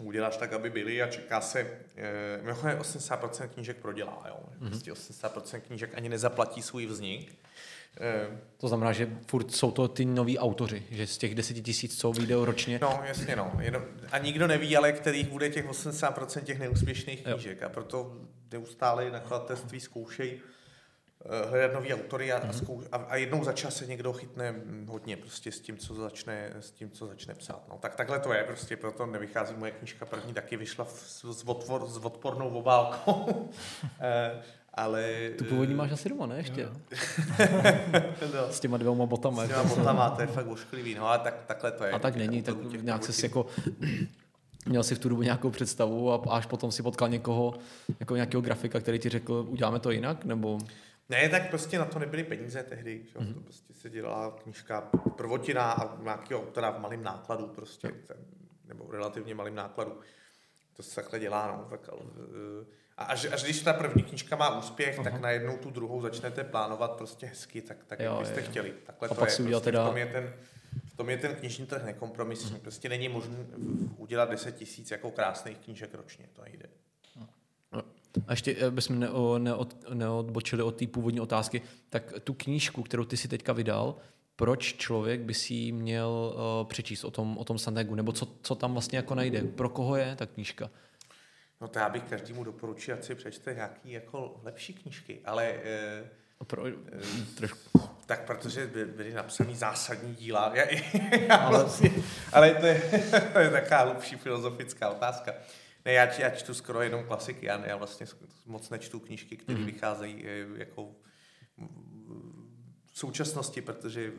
uděláš tak, aby byly a čeká se, eh, mimochodem 80% knížek prodělá, jo. Mm-hmm. Prostě 80% knížek ani nezaplatí svůj vznik. Eh, to znamená, že furt jsou to ty noví autoři, že z těch deseti tisíc, co video ročně. No, jasně, no. Jenom, a nikdo neví, ale kterých bude těch 80% těch neúspěšných knížek. Jo. A proto neustále nakladatelství zkoušejí Eh, hledat nový autory a, mm-hmm. a, a jednou za čas se někdo chytne hodně prostě s tím, co začne, s tím, co začne psát. No, tak takhle to je, prostě proto nevychází moje knižka první, taky vyšla v, s, odpor, s odpornou obálkou. *laughs* ale... Tu původní máš asi doma, ne? Ještě. no. *laughs* S těma dvěma botama. S těma botama, to je fakt ošklivý, no ale tak, takhle to je. A tak není, tak nějak se jako *clears throat* měl si v tu dobu nějakou představu a až potom si potkal někoho, jako nějakého grafika, který ti řekl, uděláme to jinak, nebo... Ne, tak prostě na to nebyly peníze tehdy. Že? Mm-hmm. To prostě se dělala knížka prvotina a nějakého autora v malém nákladu prostě, ten, nebo relativně malým nákladu. To se takhle dělá, no. Tak, eh, a až, až když ta první knížka má úspěch, uh-huh. tak najednou tu druhou začnete plánovat prostě hezky, tak, tak jo, jak byste jo. chtěli. Takhle a to pak je. Si prostě teda... v, tom je ten, v tom je ten knižní trh nekompromisní. Uh-huh. Prostě není možné udělat 10 tisíc jako krásných knížek ročně, to nejde. A ještě eh, bychom neo, neod, neodbočili od té původní otázky, tak tu knížku, kterou ty si teďka vydal, proč člověk by si ji měl uh, přečíst o tom, o tom Sandegu, nebo co, co tam vlastně jako najde, pro koho je ta knížka? No to já bych každému doporučil, ať si přečte nějaký jako lepší knížky, ale... Uh, pro, uh, trošku. Tak protože by, byly napsané zásadní díla. Já, *laughs* já ale, vlastně, ale to je, *laughs* to je taková hlubší filozofická otázka. Ne, já, já čtu skoro jenom klasiky, já, já vlastně moc nečtu knížky, které mm-hmm. vycházejí eh, jako v současnosti, protože eh,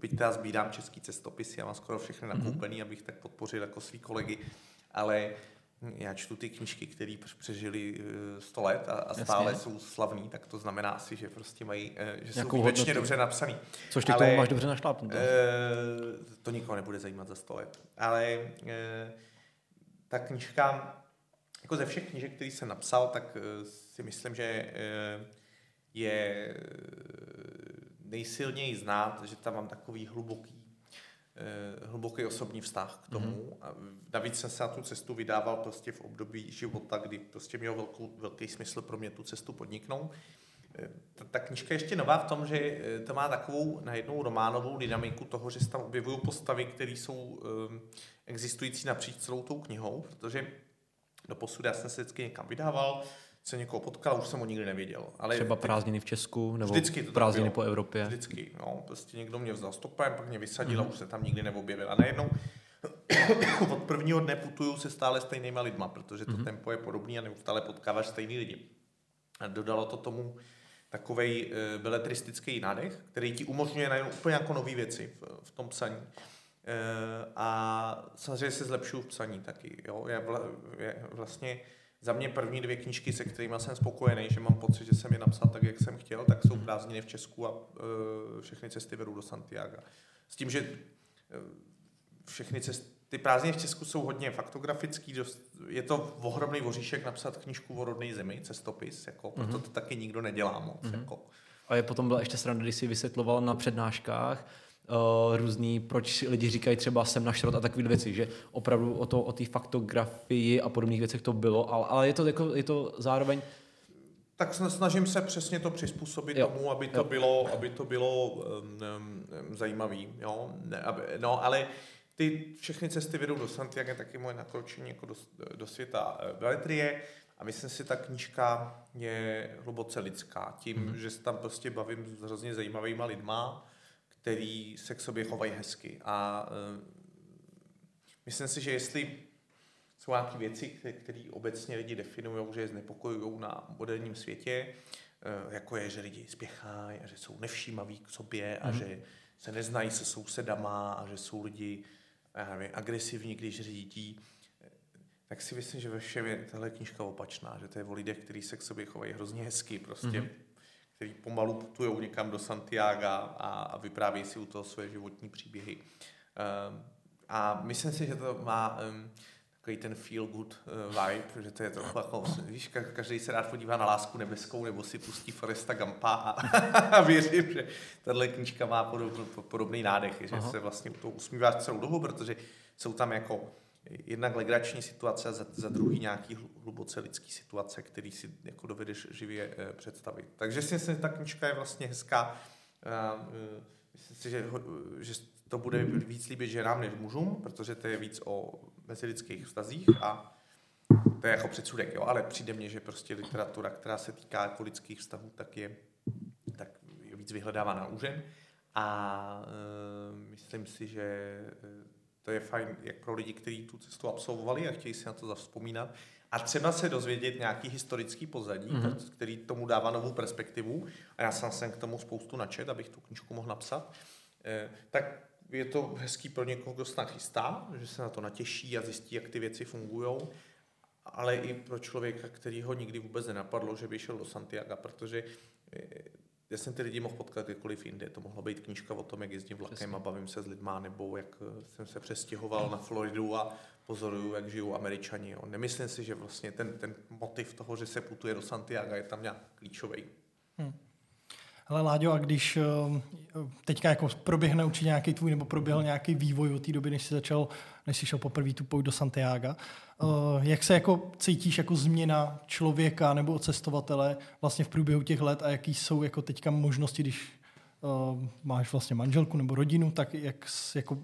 byť já sbírám český cestopisy, já mám skoro všechny mhm. nakoupený, mm-hmm. abych tak podpořil jako svý kolegy, ale já čtu ty knížky, které přežili 100 eh, let a, a stále Jasně. jsou slavní, tak to znamená asi, že prostě mají, že Jakou jsou výjimečně dobře napsaný. Což ty Ale, tomu máš dobře našlápnuto. E, to nikoho nebude zajímat za 100 let. Ale ta knížka jako ze všech knížek, který jsem napsal, tak eh, si myslím, že eh, je eh, nejsilněji znát, že tam mám takový hluboký eh, hluboký osobní vztah k tomu. Mm-hmm. A navíc jsem se na tu cestu vydával prostě v období života, kdy prostě měl velkou, velký smysl pro mě tu cestu podniknout. Eh, ta, ta knižka je ještě nová v tom, že eh, to má takovou najednou románovou dynamiku toho, že se tam objevují postavy, které jsou um, existující napříč celou tou knihou, protože do posud já jsem se vždycky někam vydával, se někoho potkal, už jsem ho nikdy neviděl. Ale Třeba prázdniny v Česku nebo vždycky to prázdniny po Evropě. Vždycky, no, prostě někdo mě vzal stopen, pak mě vysadil mm-hmm. a mhm. už se tam nikdy neobjevil. A najednou *coughs* od prvního dne putuju se stále stejnýma lidma, protože to mm-hmm. tempo je podobný a neustále potkáváš stejný lidi. A dodalo to tomu takový e, beletristický nádech, který ti umožňuje najednou úplně jako nové věci v, v tom psaní. E, a samozřejmě se zlepšuju v psaní taky. Jo? Já vla, je vlastně za mě první dvě knížky, se kterými jsem spokojený, že mám pocit, že jsem je napsal tak, jak jsem chtěl, tak jsou prázdniny v Česku a uh, všechny cesty vedou do Santiago. S tím, že uh, všechny cesty, ty prázdniny v Česku jsou hodně faktografický, dost, je to ohromný voříšek napsat knížku o rodné zemi, cestopis, jako, mm-hmm. proto to taky nikdo nedělá moc. Mm-hmm. Jako. A je potom byla ještě sranda, když si vysvětloval na přednáškách, uh, různý, proč lidi říkají třeba sem na šrot a takové věci, že opravdu o, to, o té faktografii a podobných věcech to bylo, ale, ale je, to, jako, je to zároveň tak snažím se přesně to přizpůsobit jo. tomu, aby to jo. bylo, aby to bylo um, um, zajímavý. Jo? Ne, aby, no, ale ty všechny cesty vedou do Santiago, je taky moje nakročení jako do, do světa eh, beletrie. A myslím si, ta knížka je hluboce lidská. Tím, mm-hmm. že se tam prostě bavím s hrozně zajímavýma lidma, který se k sobě chovají hezky. A uh, myslím si, že jestli jsou nějaké věci, které obecně lidi definují, že je znepokojují na moderním světě, uh, jako je, že lidi spěchají a že jsou nevšímaví k sobě a mm. že se neznají se sousedama a že jsou lidi já nevím, agresivní, když řídí, tak si myslím, že ve všem je tahle knižka opačná, že to je o lidech, kteří se k sobě chovají hrozně hezky prostě. Mm-hmm který pomalu putují někam do Santiago a, a vyprávějí si u toho své životní příběhy. Um, a myslím si, že to má um, takový ten feel good uh, vibe, že to je trochu jako, víš, každý se rád podívá na lásku nebeskou nebo si pustí Foresta Gampa a, *laughs* a věřím, že tahle knížka má podob, podobný nádech, že Aha. se vlastně u toho usmíváš celou dobu, protože jsou tam jako jednak legrační situace a za, za druhý nějaký hluboce lidský situace, který si jako dovedeš živě e, představit. Takže si myslím, že ta knižka je vlastně hezká. E, myslím si, že, že to bude víc líbit ženám než mužům, protože to je víc o mezilidských vztazích a to je jako předsudek, jo, ale přijde mně, že prostě literatura, která se týká jako lidských vztahů, tak je, tak je víc vyhledávána u žen a e, myslím si, že to je fajn jak pro lidi, kteří tu cestu absolvovali a chtějí si na to zavzpomínat. A třeba se dozvědět nějaký historický pozadí, mm-hmm. který tomu dává novou perspektivu. A já sám jsem k tomu spoustu načet, abych tu knižku mohl napsat. Eh, tak je to hezký pro někoho, kdo se nachystá, že se na to natěší a zjistí, jak ty věci fungují, ale i pro člověka, který ho nikdy vůbec nenapadlo, že by šel do Santiago, protože eh, já jsem ty lidi mohl potkat kdykoliv jinde. To mohla být knížka o tom, jak jezdím vlakem Přesně. a bavím se s lidma, nebo jak eh, jsem se přestěhoval na Floridu a pozoruju, jak žijou američani. Jo. Nemyslím si, že vlastně ten, ten motiv toho, že se putuje do Santiago, je tam nějak klíčový. Hmm. Ale Láďo, a když eh, teďka jako proběhne určitě nějaký tvůj, nebo proběhl nějaký vývoj od té doby, než jsi začal, než jsi šel poprvé tu pojď do Santiago, eh, jak se jako cítíš jako změna člověka nebo cestovatele vlastně v průběhu těch let a jaký jsou jako teďka možnosti, když uh, máš vlastně manželku nebo rodinu, tak jak jako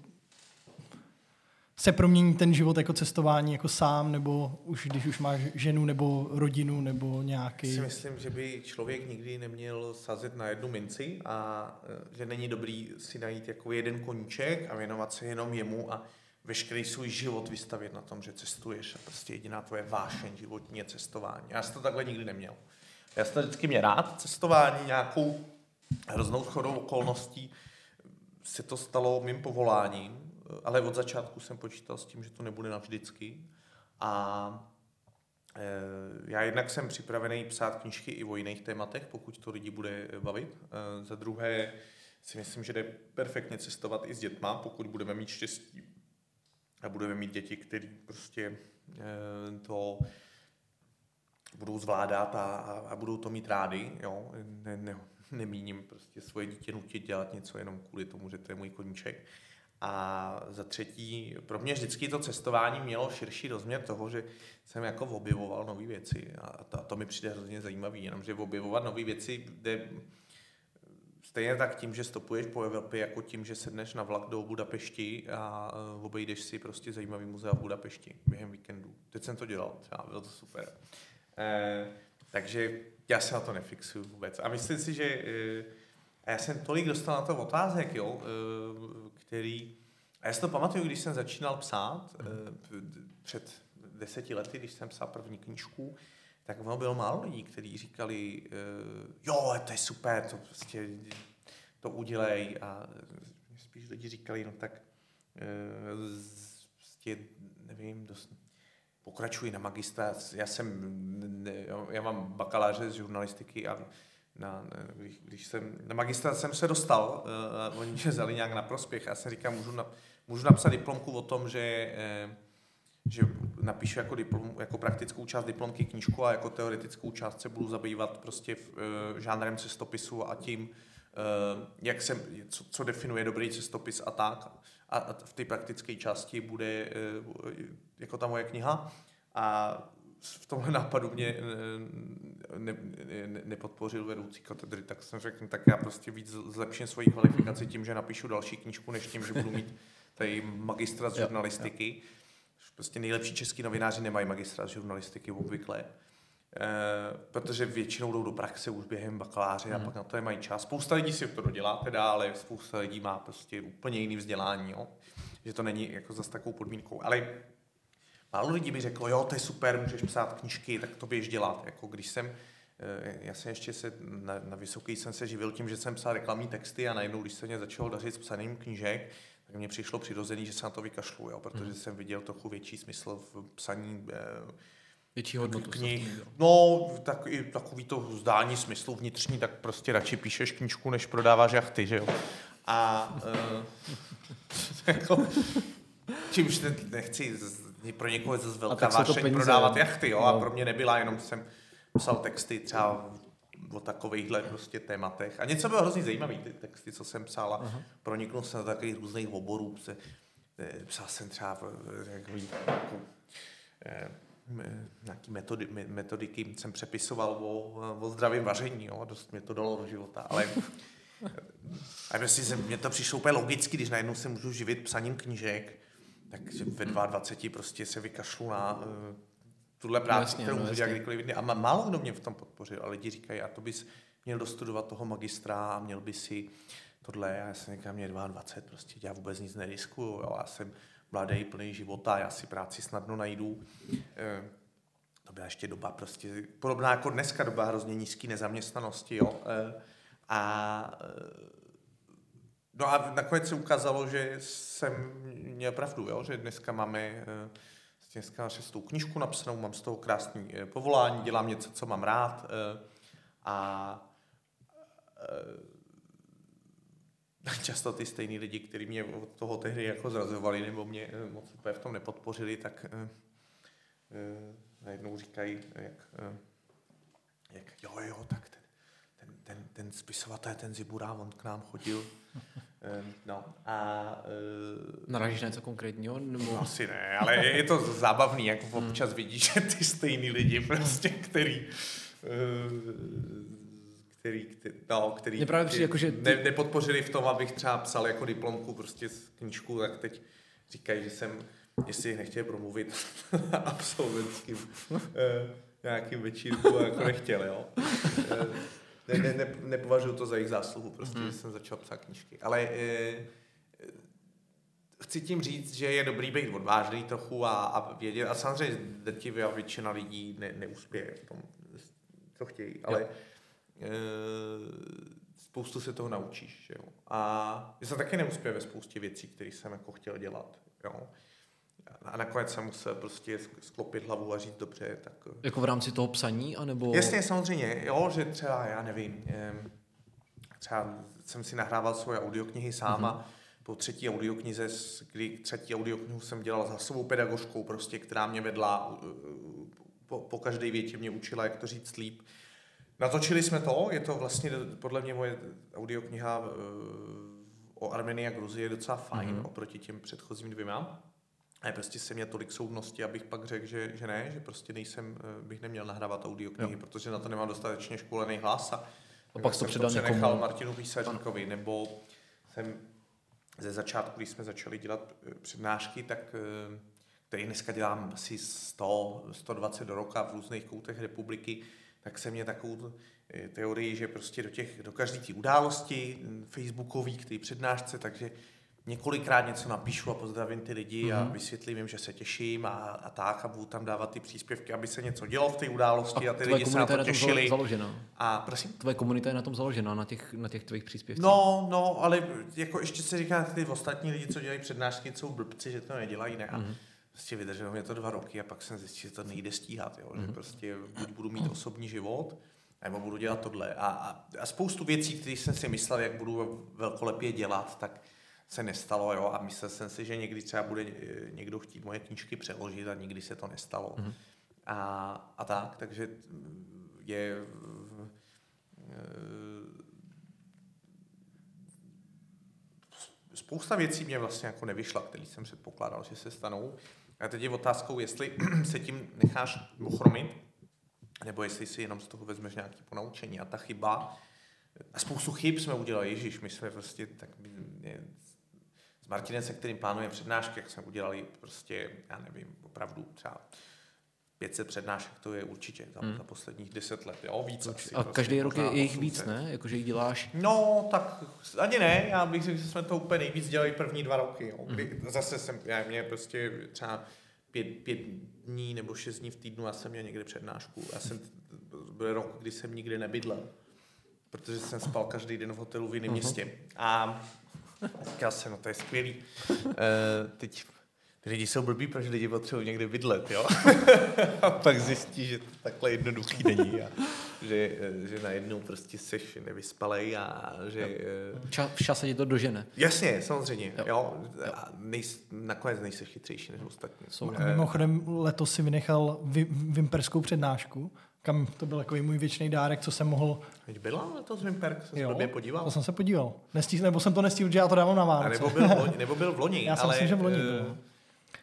se promění ten život jako cestování jako sám, nebo už když už máš ženu nebo rodinu nebo nějaký... Já si myslím, že by člověk nikdy neměl sazet na jednu minci a e, že není dobrý si najít jako jeden koníček a věnovat se jenom jemu a veškerý svůj život vystavět na tom, že cestuješ a prostě jediná tvoje vášeň životní je cestování. Já jsem to takhle nikdy neměl. Já jsem vždycky měl rád, cestování, nějakou hroznou schodou okolností se to stalo mým povoláním ale od začátku jsem počítal s tím, že to nebude navždycky. A e, já jednak jsem připravený psát knižky i o jiných tématech, pokud to lidi bude bavit. E, za druhé si myslím, že jde perfektně cestovat i s dětma, pokud budeme mít štěstí a budeme mít děti, které prostě e, to budou zvládat a, a, a budou to mít rádi. Jo? Ne, ne, nemíním prostě svoje dítě nutit dělat něco jenom kvůli tomu, že to je můj koníček. A za třetí, pro mě vždycky to cestování mělo širší rozměr toho, že jsem jako objevoval nové věci a to, a to mi přijde hrozně zajímavé, jenomže objevovat nové věci jde stejně tak tím, že stopuješ po Evropě, jako tím, že sedneš na vlak do Budapešti a e, obejdeš si prostě zajímavý muzea v Budapešti během víkendu. Teď jsem to dělal, třeba bylo to super. E, takže já se na to nefixuju vůbec. A myslím si, že e, já jsem tolik dostal na to otázek, jo, e, který... A já si to pamatuju, když jsem začínal psát e, před deseti lety, když jsem psal první knížku, tak ono bylo málo lidí, kteří říkali, uh, jo, to je super, to prostě to udělej. A spíš lidi říkali, no tak uh, prostě, nevím, dost, pokračuji na magistra, já jsem, já mám bakaláře z žurnalistiky a na, když, když jsem, na magistra jsem se dostal, uh, oni mě vzali nějak na prospěch já jsem říkal, můžu, na, můžu napsat diplomku o tom, že uh, že napíšu jako, diplom, jako praktickou část diplomky knížku a jako teoretickou část se budu zabývat prostě v, uh, žánrem cestopisu a tím, uh, jak se, co, co definuje dobrý cestopis a tak. A, a v té praktické části bude uh, jako ta moje kniha. A v tomhle nápadu mě ne, ne, nepodpořil vedoucí katedry, tak jsem řekl, tak já prostě víc zlepším svoji kvalifikaci tím, že napíšu další knížku, než tím, že budu mít tady magistra z žurnalistiky. Prostě nejlepší český novináři nemají magistra z žurnalistiky obvykle, e, protože většinou jdou do praxe už během bakaláře mm. a mhm. pak na to je mají čas. Spousta lidí si to dodělá teda, ale spousta lidí má prostě úplně jiný vzdělání, jo? že to není jako zase takovou podmínkou. Ale málo lidí by řeklo, jo, to je super, můžeš psát knížky, tak to běž dělat. Jako když jsem, eh, já jsem ještě se, na, na vysoký jsem se živil tím, že jsem psal reklamní texty a najednou, když se mě začalo dařit s psaním knížek, tak mně přišlo přirozený, že se na to vykašlu, jo, protože hmm. jsem viděl trochu větší smysl v psaní eh, Větší hodnotu. Knih. No, tak, i takový to zdání smyslu vnitřní, tak prostě radši píšeš knížku, než prodáváš jachty, že jo. A uh, *laughs* jako, čímž nechci pro někoho zase velká vášeň prodávat jachty, jo, no. a pro mě nebyla, jenom jsem psal texty třeba o takovýchhle prostě tématech. A něco bylo hrozně zajímavý, ty texty, co jsem psal a uh-huh. proniknul jsem do takových různých oborů. Se, eh, psal jsem třeba takový, jako, eh, nějaký metody, metodiky, jsem přepisoval o, o zdravém vaření, jo, dost mě to dalo do života, ale *laughs* a prostě se, mně to přišlo úplně logicky, když najednou se můžu živit psaním knížek, tak ve 22 prostě se vykašlu na eh, tuhle práci, jasně, kterou no, můžu dělat kdykoliv A málo kdo mě v tom podpořil, ale lidi říkají, a to bys měl dostudovat toho magistra a měl by si tohle, a já jsem říkal, mě 22, prostě já vůbec nic neriskuju, jo, já jsem mladý, plný života, já si práci snadno najdu. E, to byla ještě doba prostě podobná jako dneska, doba hrozně nízké nezaměstnanosti, jo. E, a No a nakonec se ukázalo, že jsem měl pravdu, jo? že dneska máme dneska šestou knižku napsanou, mám z toho krásný eh, povolání, dělám něco, co mám rád eh, a eh, *laughs* často ty stejný lidi, kteří mě od toho tehdy jako zrazovali nebo mě moc úplně v tom nepodpořili, tak najednou říkají, jak, jak jo, jo, tak ten, ten, ten, ten spisovatel, ten Zibura, on k nám chodil no a... Uh, Narážíš na něco konkrétního? Nebo... No, asi ne, ale je to zábavný, jak občas vidíš, že ty stejný lidi prostě, který... Uh, který, který, no, který, právě přijde, jako, že ty... ne, nepodpořili v tom, abych třeba psal jako diplomku prostě z knížku, tak teď říkají, že jsem, jestli nechtěl promluvit *laughs* absolventským uh, nějakým večírku, jako nechtěl, jo. Uh, ne, ne, ne, nepovažuji to za jejich zásluhu, prostě, mm. že jsem začal psát knížky. Ale e, chci tím říct, že je dobrý být odvážný trochu a, a vědět, a samozřejmě drtivě a většina lidí ne, neuspěje v tom, co chtějí, ale e, spoustu se toho naučíš. Jo? A já jsem taky neuspěl ve spoustě věcí, které jsem jako chtěl dělat. Jo? A nakonec jsem musel prostě sklopit hlavu a říct dobře. Tak... Eh. Jako v rámci toho psaní, anebo... Jasně, samozřejmě, jo, že třeba, já nevím, třeba jsem si nahrával svoje audioknihy sám mm-hmm. po třetí audioknize, kdy třetí audioknihu jsem dělal s hlasovou pedagožkou, prostě, která mě vedla, po, po každé větě mě učila, jak to říct líp. Natočili jsme to, je to vlastně podle mě moje audiokniha eh, o Armenii a Gruzii je docela fajn mm-hmm. oproti těm předchozím dvěma. A prostě se mě tolik soudnosti, abych pak řekl, že, že ne, že prostě nejsem, eh, bych neměl nahrávat audioknihy, jo. protože na to nemám dostatečně školený hlas. A, a pak to předal to někomu. Martinu Písaříkovi, nebo jsem ze začátku, když jsme začali dělat eh, přednášky, tak eh, který dneska dělám asi 100, 120 do roka v různých koutech republiky, tak jsem mě takovou teorii, že prostě do, těch, do každé té události facebookový, k té přednášce, takže několikrát něco napíšu a pozdravím ty lidi mm-hmm. a mhm. vysvětlím jim, že se těším a, a tak a budu tam dávat ty příspěvky, aby se něco dělo v té události a, a ty lidi se na to na těšili. Založena. A prosím? Tvoje komunita je na tom založena, na těch, na těch tvých příspěvcích. No, no, ale jako ještě se říká, ty ostatní lidi, co dělají přednášky, jsou blbci, že to nedělají, ne? A mm-hmm. prostě vydrželo mě to dva roky a pak jsem zjistil, že to nejde stíhat, jo? Mm-hmm. že mhm. prostě buď budu mít osobní život, nebo budu dělat tohle. A, a, a spoustu věcí, které jsem si myslel, jak budu velkolepě dělat, tak se nestalo, jo, a myslel jsem si, že někdy třeba bude eh, někdo chtít moje knížky přeložit a nikdy se to nestalo. Mm-hmm. A, a tak, takže je eh, spousta věcí mě vlastně jako nevyšla, který jsem předpokládal, že se stanou. A teď je otázkou, jestli *clears throat* se tím necháš ochromit, nebo jestli si jenom z toho vezmeš nějaké ponaučení. A ta chyba, a spoustu chyb jsme udělali, Ježíš, my jsme prostě tak Martinem, se kterým plánujeme přednášky, jak jsme udělali prostě, já nevím, opravdu třeba 500 přednášek, to je určitě za, hmm. za posledních 10 let, jo, víc asi. A prostě, každý rok je jich víc, ne? Jakože jich děláš? No, tak ani ne, já bych řekl, že jsme to úplně nejvíc dělali první dva roky, jo. Kdy hmm. Zase jsem, já mě prostě třeba pět, pět dní nebo šest dní v týdnu já jsem měl někde přednášku. Já jsem, byl rok, kdy jsem nikdy nebydlel, protože jsem spal každý den v hotelu v jiném uh-huh. městě. A Říkal jsem, no to je skvělý. Uh, teď ty lidi jsou blbí, protože lidi potřebují někde bydlet, jo? *laughs* a pak zjistí, že to takhle jednoduchý není a že, že najednou prostě seš nevyspalej a že... Eh, Ča, čas se ti to dožene. Jasně, samozřejmě, jo. jo. A nejs, nakonec nejseš chytřejší než ostatní. Jsou, a mimochodem letos si vynechal vimperskou přednášku, kam to byl takový můj věčný dárek, co jsem mohl... Teď byla to z Wimperk, jsem jo, se podíval. To jsem se podíval. Nestih, nebo jsem to nestihl, že já to dávám na Vánoce. A nebo byl v loni. Nebo byl v loni *laughs* já si myslím, že v loni eh, byl.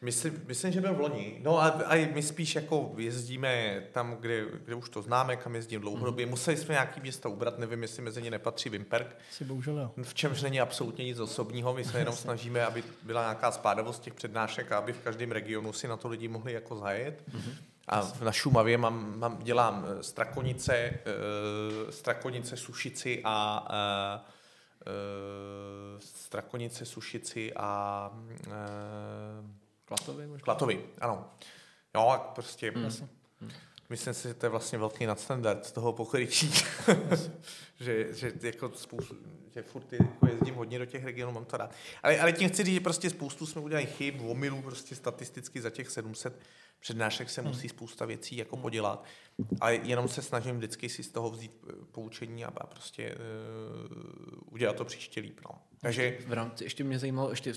Myslím, myslím, že byl v loni. No a, a my spíš jako jezdíme tam, kde, kde už to známe, kam jezdím dlouhodobě. Mm. Museli jsme nějaký města ubrat, nevím, jestli mezi ně nepatří Vimperk. Si bohužel jo. V čemž není absolutně nic osobního, my se jenom snažíme, aby byla nějaká spádavost těch přednášek a aby v každém regionu si na to lidi mohli jako zajet. Mm-hmm. A na Šumavě mám, mám, dělám eh, strakonice, uh, strakonice, sušici a uh, strakonice, sušici a uh, klatovy možná? Klatovy, ano. Jo, prostě hmm. Hmm. myslím si, že to je vlastně velký nadstandard z toho pokrytí. *laughs* že, že jako spoustu, že furt jako jezdím hodně do těch regionů, mám to rád. Ale, ale tím chci říct, že prostě spoustu jsme udělali chyb, omylů prostě statisticky za těch 700 přednášek se musí spousta věcí jako podělat, ale jenom se snažím vždycky si z toho vzít eh, poučení a, a prostě uh, udělat to příště líp. No. Takže... V rámci, ještě mě zajímalo, ještě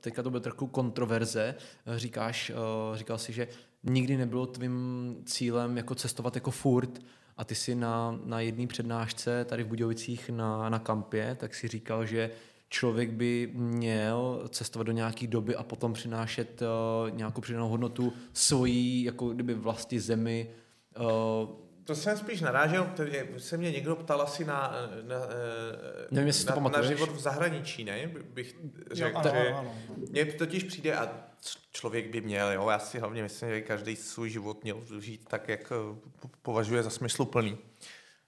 teďka to bylo trochu kontroverze, říkáš, uh, říkal si, že nikdy nebylo tvým cílem jako cestovat jako furt, a ty si na, na jedné přednášce tady v Budějovicích na, na kampě, tak si říkal, že člověk by měl cestovat do nějaké doby a potom přinášet uh, nějakou přidanou hodnotu svojí, jako kdyby vlasti zemi. Uh, to jsem spíš narážel, se mě někdo ptal asi na, na, Nevím, jestli na, na život v zahraničí, ne? Bych řekl, jo, že mně totiž přijde a člověk by měl, jo, já si hlavně myslím, že každý svůj život měl žít tak, jak eh, považuje za smysluplný.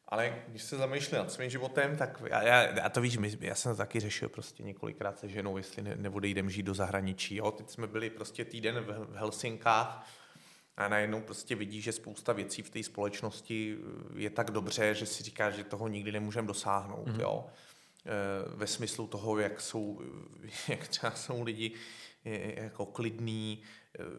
Ale když se zamýšlím nad svým životem, tak já, já, já to víš, my, já jsem taky řešil prostě několikrát se ženou, jestli ne, neodejdem žít do zahraničí. Jo. Teď jsme byli prostě týden v, v Helsinkách a najednou prostě vidí, že spousta věcí v té společnosti je tak dobře, že si říká, že toho nikdy nemůžeme dosáhnout. Mm-hmm. Jo. E, ve smyslu toho, jak jsou, *laughs* jak třeba jsou lidi jako klidný,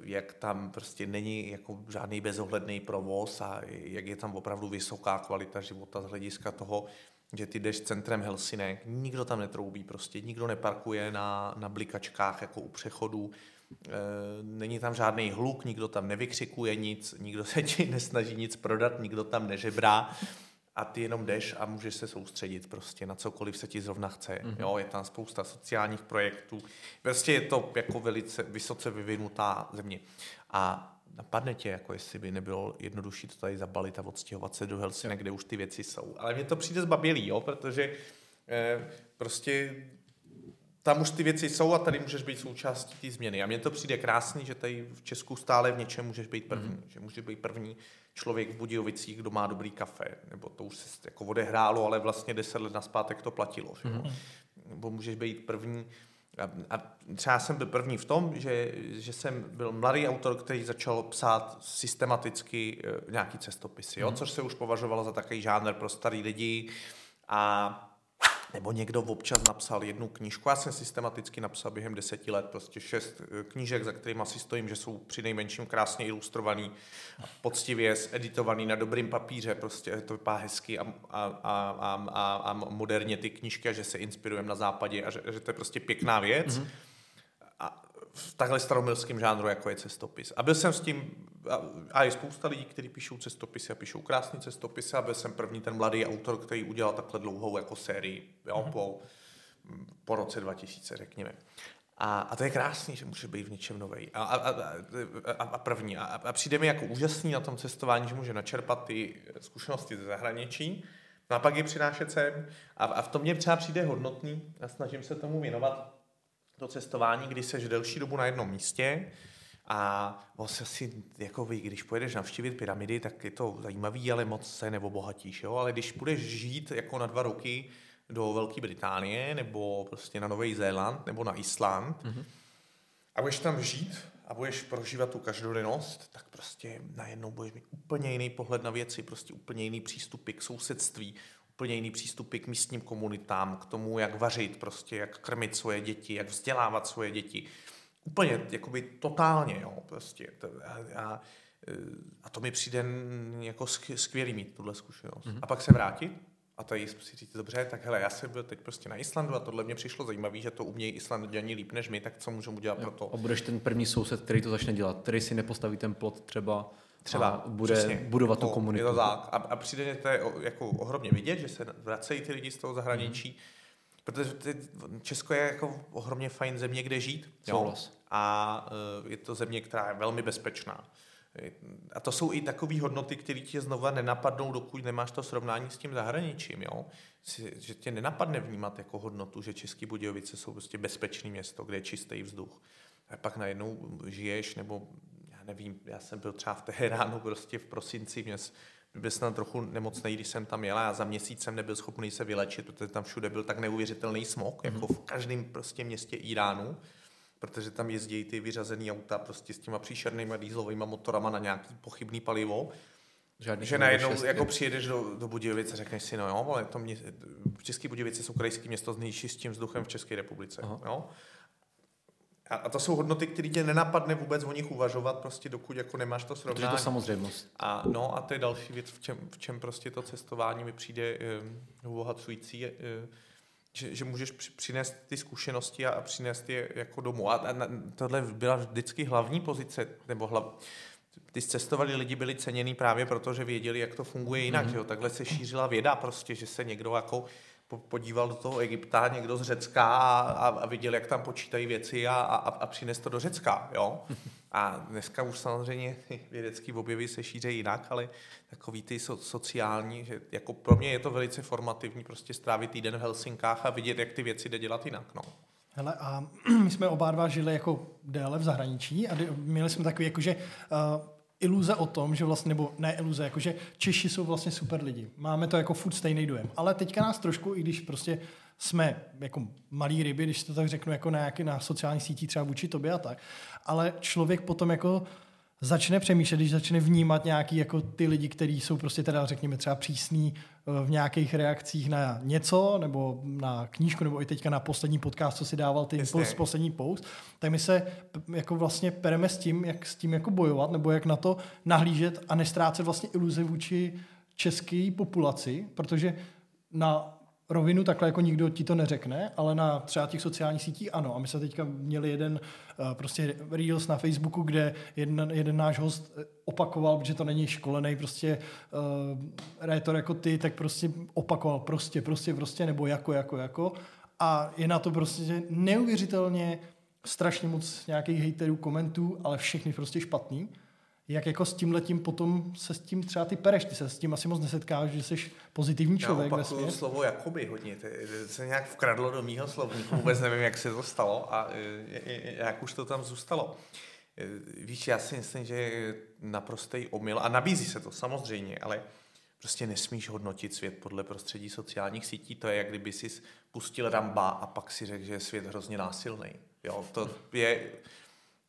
jak tam prostě není jako žádný bezohledný provoz a jak je tam opravdu vysoká kvalita života z hlediska toho, že ty jdeš centrem Helsinek, nikdo tam netroubí prostě, nikdo neparkuje na, na blikačkách jako u přechodu, e, není tam žádný hluk, nikdo tam nevykřikuje nic, nikdo se ti *laughs* nesnaží nic prodat, nikdo tam nežebrá a ty jenom jdeš a můžeš se soustředit prostě na cokoliv se ti zrovna chce. Mm-hmm. Jo, je tam spousta sociálních projektů. Prostě je to jako velice vysoce vyvinutá země. A napadne tě, jako jestli by nebylo jednodušší to tady zabalit a odstěhovat se do Helsinek, kde už ty věci jsou. Ale mně to přijde zbabělý, jo, protože eh, prostě tam už ty věci jsou a tady můžeš být součástí té změny. A mně to přijde krásný, že tady v Česku stále v něčem můžeš být první. Mm. Že můžeš být první člověk v Budějovicích, kdo má dobrý kafe. Nebo to už se jako odehrálo, ale vlastně deset let naspátek to platilo. Že? Mm. Nebo můžeš být první. A, a třeba jsem byl první v tom, že, že jsem byl mladý autor, který začal psát systematicky uh, nějaký cestopisy, jo? Mm. což se už považovalo za takový žánr pro starý lidi. A nebo někdo občas napsal jednu knížku. Já jsem systematicky napsal během deseti let prostě šest eh, knížek, za kterými asi stojím, že jsou při nejmenším krásně ilustrovaný, poctivě editovaný na dobrým papíře, prostě to vypadá hezky a, a, a, a, a moderně ty knížky, a že se inspirujeme na západě a že, že to je prostě pěkná věc. Mm-hmm v takhle staromilském žánru, jako je cestopis. A byl jsem s tím, a je spousta lidí, kteří píšou cestopisy a píšou krásné cestopisy a byl jsem první ten mladý autor, který udělal takhle dlouhou jako sérii, jo, mm-hmm. po, po roce 2000, řekněme. A, a to je krásný, že může být v něčem nový. A, a, a, a, a první. A, a přijde mi jako úžasný na tom cestování, že může načerpat ty zkušenosti ze zahraničí, no a pak je přinášet sem. A, a v tom mě třeba přijde hodnotný a snažím se tomu věnovat to cestování, kdy seš delší dobu na jednom místě a vlastně si, jako vy, když pojedeš navštívit pyramidy, tak je to zajímavý, ale moc se neobohatíš, jo? ale když budeš žít jako na dva roky do Velké Británie, nebo prostě na Nový Zéland, nebo na Island, mm-hmm. a budeš tam žít a budeš prožívat tu každodennost, tak prostě najednou budeš mít úplně jiný pohled na věci, prostě úplně jiný přístupy k sousedství, úplně jiný přístupy k místním komunitám, k tomu, jak vařit, prostě, jak krmit svoje děti, jak vzdělávat svoje děti. Úplně, jakoby totálně, jo, prostě. A, a, a to mi přijde jako skvělý mít tuhle zkušenost. Mm-hmm. A pak se vrátit a tady si říct, dobře, tak hele, já jsem byl teď prostě na Islandu a tohle mě přišlo zajímavé, že to umějí Islandiani líp než my, tak co můžeme udělat pro to? A budeš ten první soused, který to začne dělat, který si nepostaví ten plot třeba třeba a bude přesně, budovat tu komunitu. Je to tak. A, a přijde to je jako ohromně vidět, že se vracejí ty lidi z toho zahraničí, mm. protože ty, Česko je jako ohromně fajn země, kde žít. Jo? A uh, je to země, která je velmi bezpečná. A to jsou i takové hodnoty, které tě znova nenapadnou, dokud nemáš to srovnání s tím zahraničím. Jo? Že tě nenapadne vnímat jako hodnotu, že České Budějovice jsou prostě bezpečné město, kde je čistý vzduch. A pak najednou žiješ nebo nevím, já jsem byl třeba v Teheránu prostě v prosinci, mě byl jsem trochu nemocný, když jsem tam jela a za měsíc jsem nebyl schopný se vylečit, protože tam všude byl tak neuvěřitelný smog, mm-hmm. jako v každém prostě městě Iránu, protože tam jezdí ty vyřazený auta prostě s těma příšernýma dýzlovými motorama na nějaký pochybný palivo. Žádný že najednou šest, jako přijedeš do, do Budějovic a řekneš si, no jo, ale to mě, České Budějovice jsou krajské město s nejčistším vzduchem v České republice. Aha. Jo? A, a to jsou hodnoty, které tě nenapadne vůbec o nich uvažovat, prostě dokud jako nemáš to srovnání. Protože to samozřejmost. A, no a to je další věc, v čem, v čem prostě to cestování mi přijde uh, obohacující, uh, že, že můžeš přinést ty zkušenosti a, a přinést je jako domů. A, a tohle byla vždycky hlavní pozice, nebo hlav, ty cestovali lidi byli ceněni právě proto, že věděli, jak to funguje jinak. Mm-hmm. Že jo? Takhle se šířila věda prostě, že se někdo jako podíval do toho Egypta někdo z Řecka a, a, a viděl, jak tam počítají věci a, a, a přines to do Řecka. Jo? *laughs* A dneska už samozřejmě *laughs* vědecký objevy se šíří jinak, ale takový ty so, sociální, že jako pro mě je to velice formativní prostě strávit týden v Helsinkách a vidět, jak ty věci jde dělat jinak. No. Hele, a *clears throat* my jsme oba dva žili jako déle v zahraničí a měli jsme takový, jakože uh, iluze o tom, že vlastně, nebo ne iluze, jakože Češi jsou vlastně super lidi. Máme to jako furt stejný dojem. Ale teďka nás trošku, i když prostě jsme jako malý ryby, když to tak řeknu, jako na, nějaký, na sociální sítí třeba vůči tobě a tak, ale člověk potom jako začne přemýšlet, když začne vnímat nějaký jako ty lidi, kteří jsou prostě teda řekněme třeba přísní v nějakých reakcích na něco, nebo na knížku, nebo i teďka na poslední podcast, co si dával ty post, poslední post, tak my se jako vlastně pereme s tím, jak s tím jako bojovat, nebo jak na to nahlížet a nestrácet vlastně iluze vůči české populaci, protože na rovinu takhle jako nikdo ti to neřekne, ale na třeba těch sociálních sítích ano. A my jsme teďka měli jeden uh, prostě Reels na Facebooku, kde jeden, jeden náš host opakoval, protože to není školený prostě uh, rétor jako ty, tak prostě opakoval prostě, prostě, prostě, nebo jako, jako, jako. A je na to prostě neuvěřitelně strašně moc nějakých hejterů, komentů, ale všechny prostě špatný jak jako s tím letím potom se s tím třeba ty pereš, ty se s tím asi moc nesetkáš, že jsi pozitivní člověk Já ve slovo jakoby hodně, to se nějak vkradlo do mýho slovníku, vůbec nevím, jak se to stalo a jak už to tam zůstalo. Víš, já si myslím, že je naprostý omyl a nabízí se to samozřejmě, ale prostě nesmíš hodnotit svět podle prostředí sociálních sítí. To je, jak kdyby si pustil Ramba a pak si řekl, že je svět hrozně násilný. Jo, to je,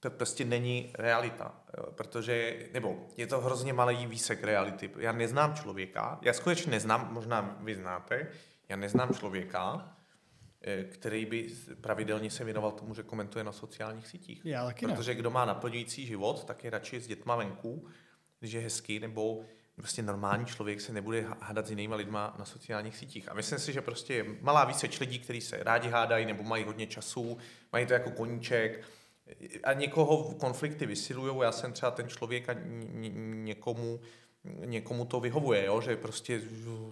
to prostě není realita, protože, nebo je to hrozně malý výsek reality. Já neznám člověka, já skutečně neznám, možná vy znáte, já neznám člověka, eh, který by pravidelně se věnoval tomu, že komentuje na sociálních sítích. Já taky Protože ne. kdo má naplňující život, tak je radši s dětma venku, když je hezký, nebo prostě normální člověk se nebude hádat s jinýma lidma na sociálních sítích. A myslím si, že prostě je malá výseč lidí, kteří se rádi hádají nebo mají hodně času, mají to jako koníček, a někoho konflikty vysilují. Já jsem třeba ten člověk a někomu, někomu to vyhovuje, jo? že prostě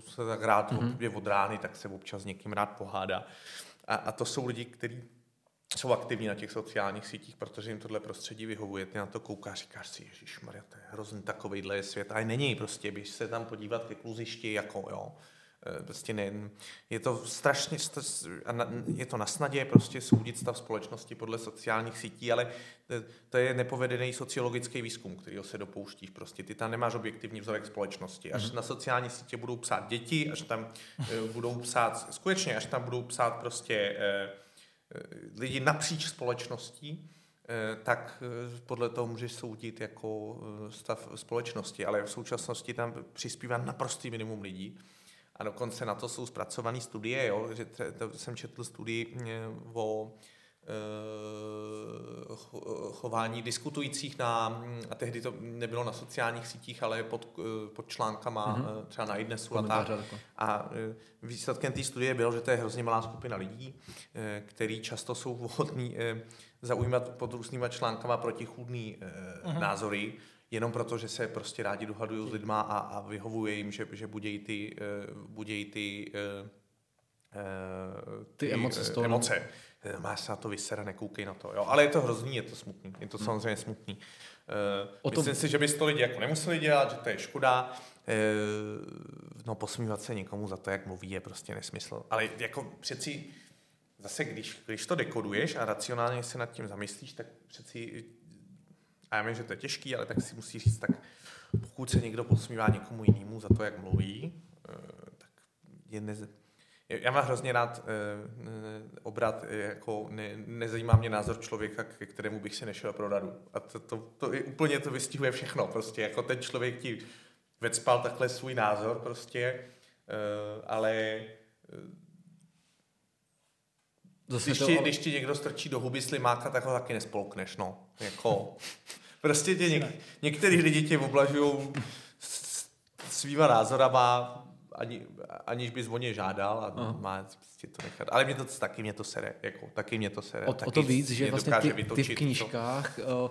se tak rád mm-hmm. je od rány, tak se občas s někým rád pohádá. A, a to jsou lidi, kteří jsou aktivní na těch sociálních sítích, protože jim tohle prostředí vyhovuje. Ty na to koukáš, říkáš si, Ježíš Maria, to je hrozný takovejhle svět. A není prostě, běž se tam podívat ke kluzišti, jako jo. Eh, prostě ne, je to strašně, je to na snadě prostě soudit stav společnosti podle sociálních sítí, ale to je nepovedený sociologický výzkum, který se dopouštíš. Prostě ty tam nemáš objektivní vzorek společnosti. Až mm-hmm. na sociální sítě budou psát děti, až tam eh, budou psát, skutečně, až tam budou psát prostě eh, lidi napříč společností, tak podle toho můžeš soudit jako stav společnosti, ale v současnosti tam přispívá naprostý minimum lidí a dokonce na to jsou zpracované studie, jo, že to, to jsem četl studii eh, o eh, chování diskutujících na, a tehdy to nebylo na sociálních sítích, ale pod, eh, pod článkama mm-hmm. třeba na iDnesu a tak. A výsledkem té studie bylo, že to je hrozně malá skupina lidí, který často jsou vhodní zaujímat pod různýma článkama protichůdný mm-hmm. názory, jenom proto, že se prostě rádi dohadují s lidma a, a vyhovuje jim, že, že budějí ty, uh, budějí ty, uh, ty emoce. Z toho emoce. Máš se na to vysera, nekoukej na to. Jo? Ale je to hrozný, je to smutný. Je to hmm. samozřejmě smutný. Uh, tom... Myslím si, že by to lidi jako nemuseli dělat, že to je škoda. Uh, no posmívat se někomu za to, jak mluví, je prostě nesmysl. Ale jako přeci zase, když, když to dekoduješ a racionálně se nad tím zamyslíš, tak přeci a já vím, že to je těžký, ale tak si musí říct, tak pokud se někdo posmívá někomu jinému za to, jak mluví, eh, tak je nez... Já mám hrozně rád eh, obrat, eh, jako ne, nezajímá mě názor člověka, ke kterému bych si nešel pro radu. A to, to, to je, úplně to vystihuje všechno. Prostě jako ten člověk ti vecpal takhle svůj názor prostě, ale Zase když, to... ti, když ti někdo strčí do huby slimáka, tak ho taky nespolkneš, no. Jako... *laughs* Prostě tě něk, některý lidi tě oblažují svýma názorama, ani, aniž bys o ně žádal a Aha. má prostě to nechat. Ale mě to taky mě to sere, jako, taky mě to sere. O, taky o to víc, že vlastně ty, ty v knížkách, to.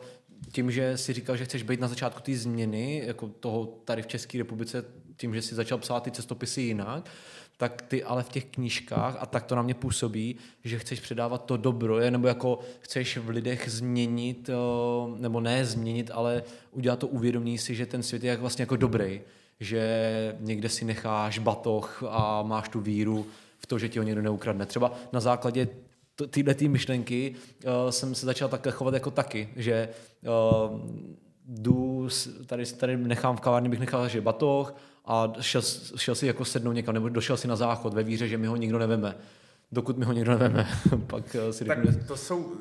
tím, že si říkal, že chceš být na začátku té změny, jako toho tady v České republice, tím, že si začal psát ty cestopisy jinak, tak ty ale v těch knížkách, a tak to na mě působí, že chceš předávat to dobro, je, nebo jako chceš v lidech změnit, eh, nebo ne změnit, ale udělat to uvědomění si, že ten svět je jak vlastně jako dobrý, že někde si necháš batoh a máš tu víru v to, že ti ho někdo neukradne. Třeba na základě tyhle ty myšlenky uh, jsem se začal takhle chovat jako taky, že uh, jdu, tady, tady nechám v kavárně, bych nechal že batoh a šel, šel si jako sednout někam, nebo došel si na záchod ve víře, že mi ho nikdo neveme. Dokud mi ho nikdo neveme, *laughs* pak eh, si Tak to jsou,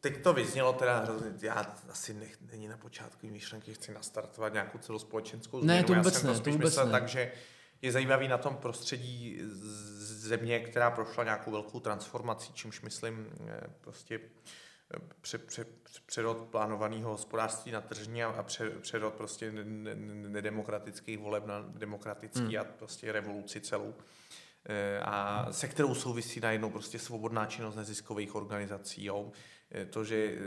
teď to vyznělo teda hrozně, já asi nech, není na počátku myšlenky, chci nastartovat nějakou celospolečenskou změnu. Ne, to vůbec já jsem ne, to, to vůbec myslel, ne. takže je zajímavý na tom prostředí země, která prošla nějakou velkou transformací, čímž myslím eh, prostě přerod plánovaného hospodářství na tržní a přerod prostě nedemokratických voleb na demokratický hmm. a prostě revoluci celou. eh, a se kterou souvisí najednou prostě svobodná činnost neziskových organizací. Jo. Eh, to, že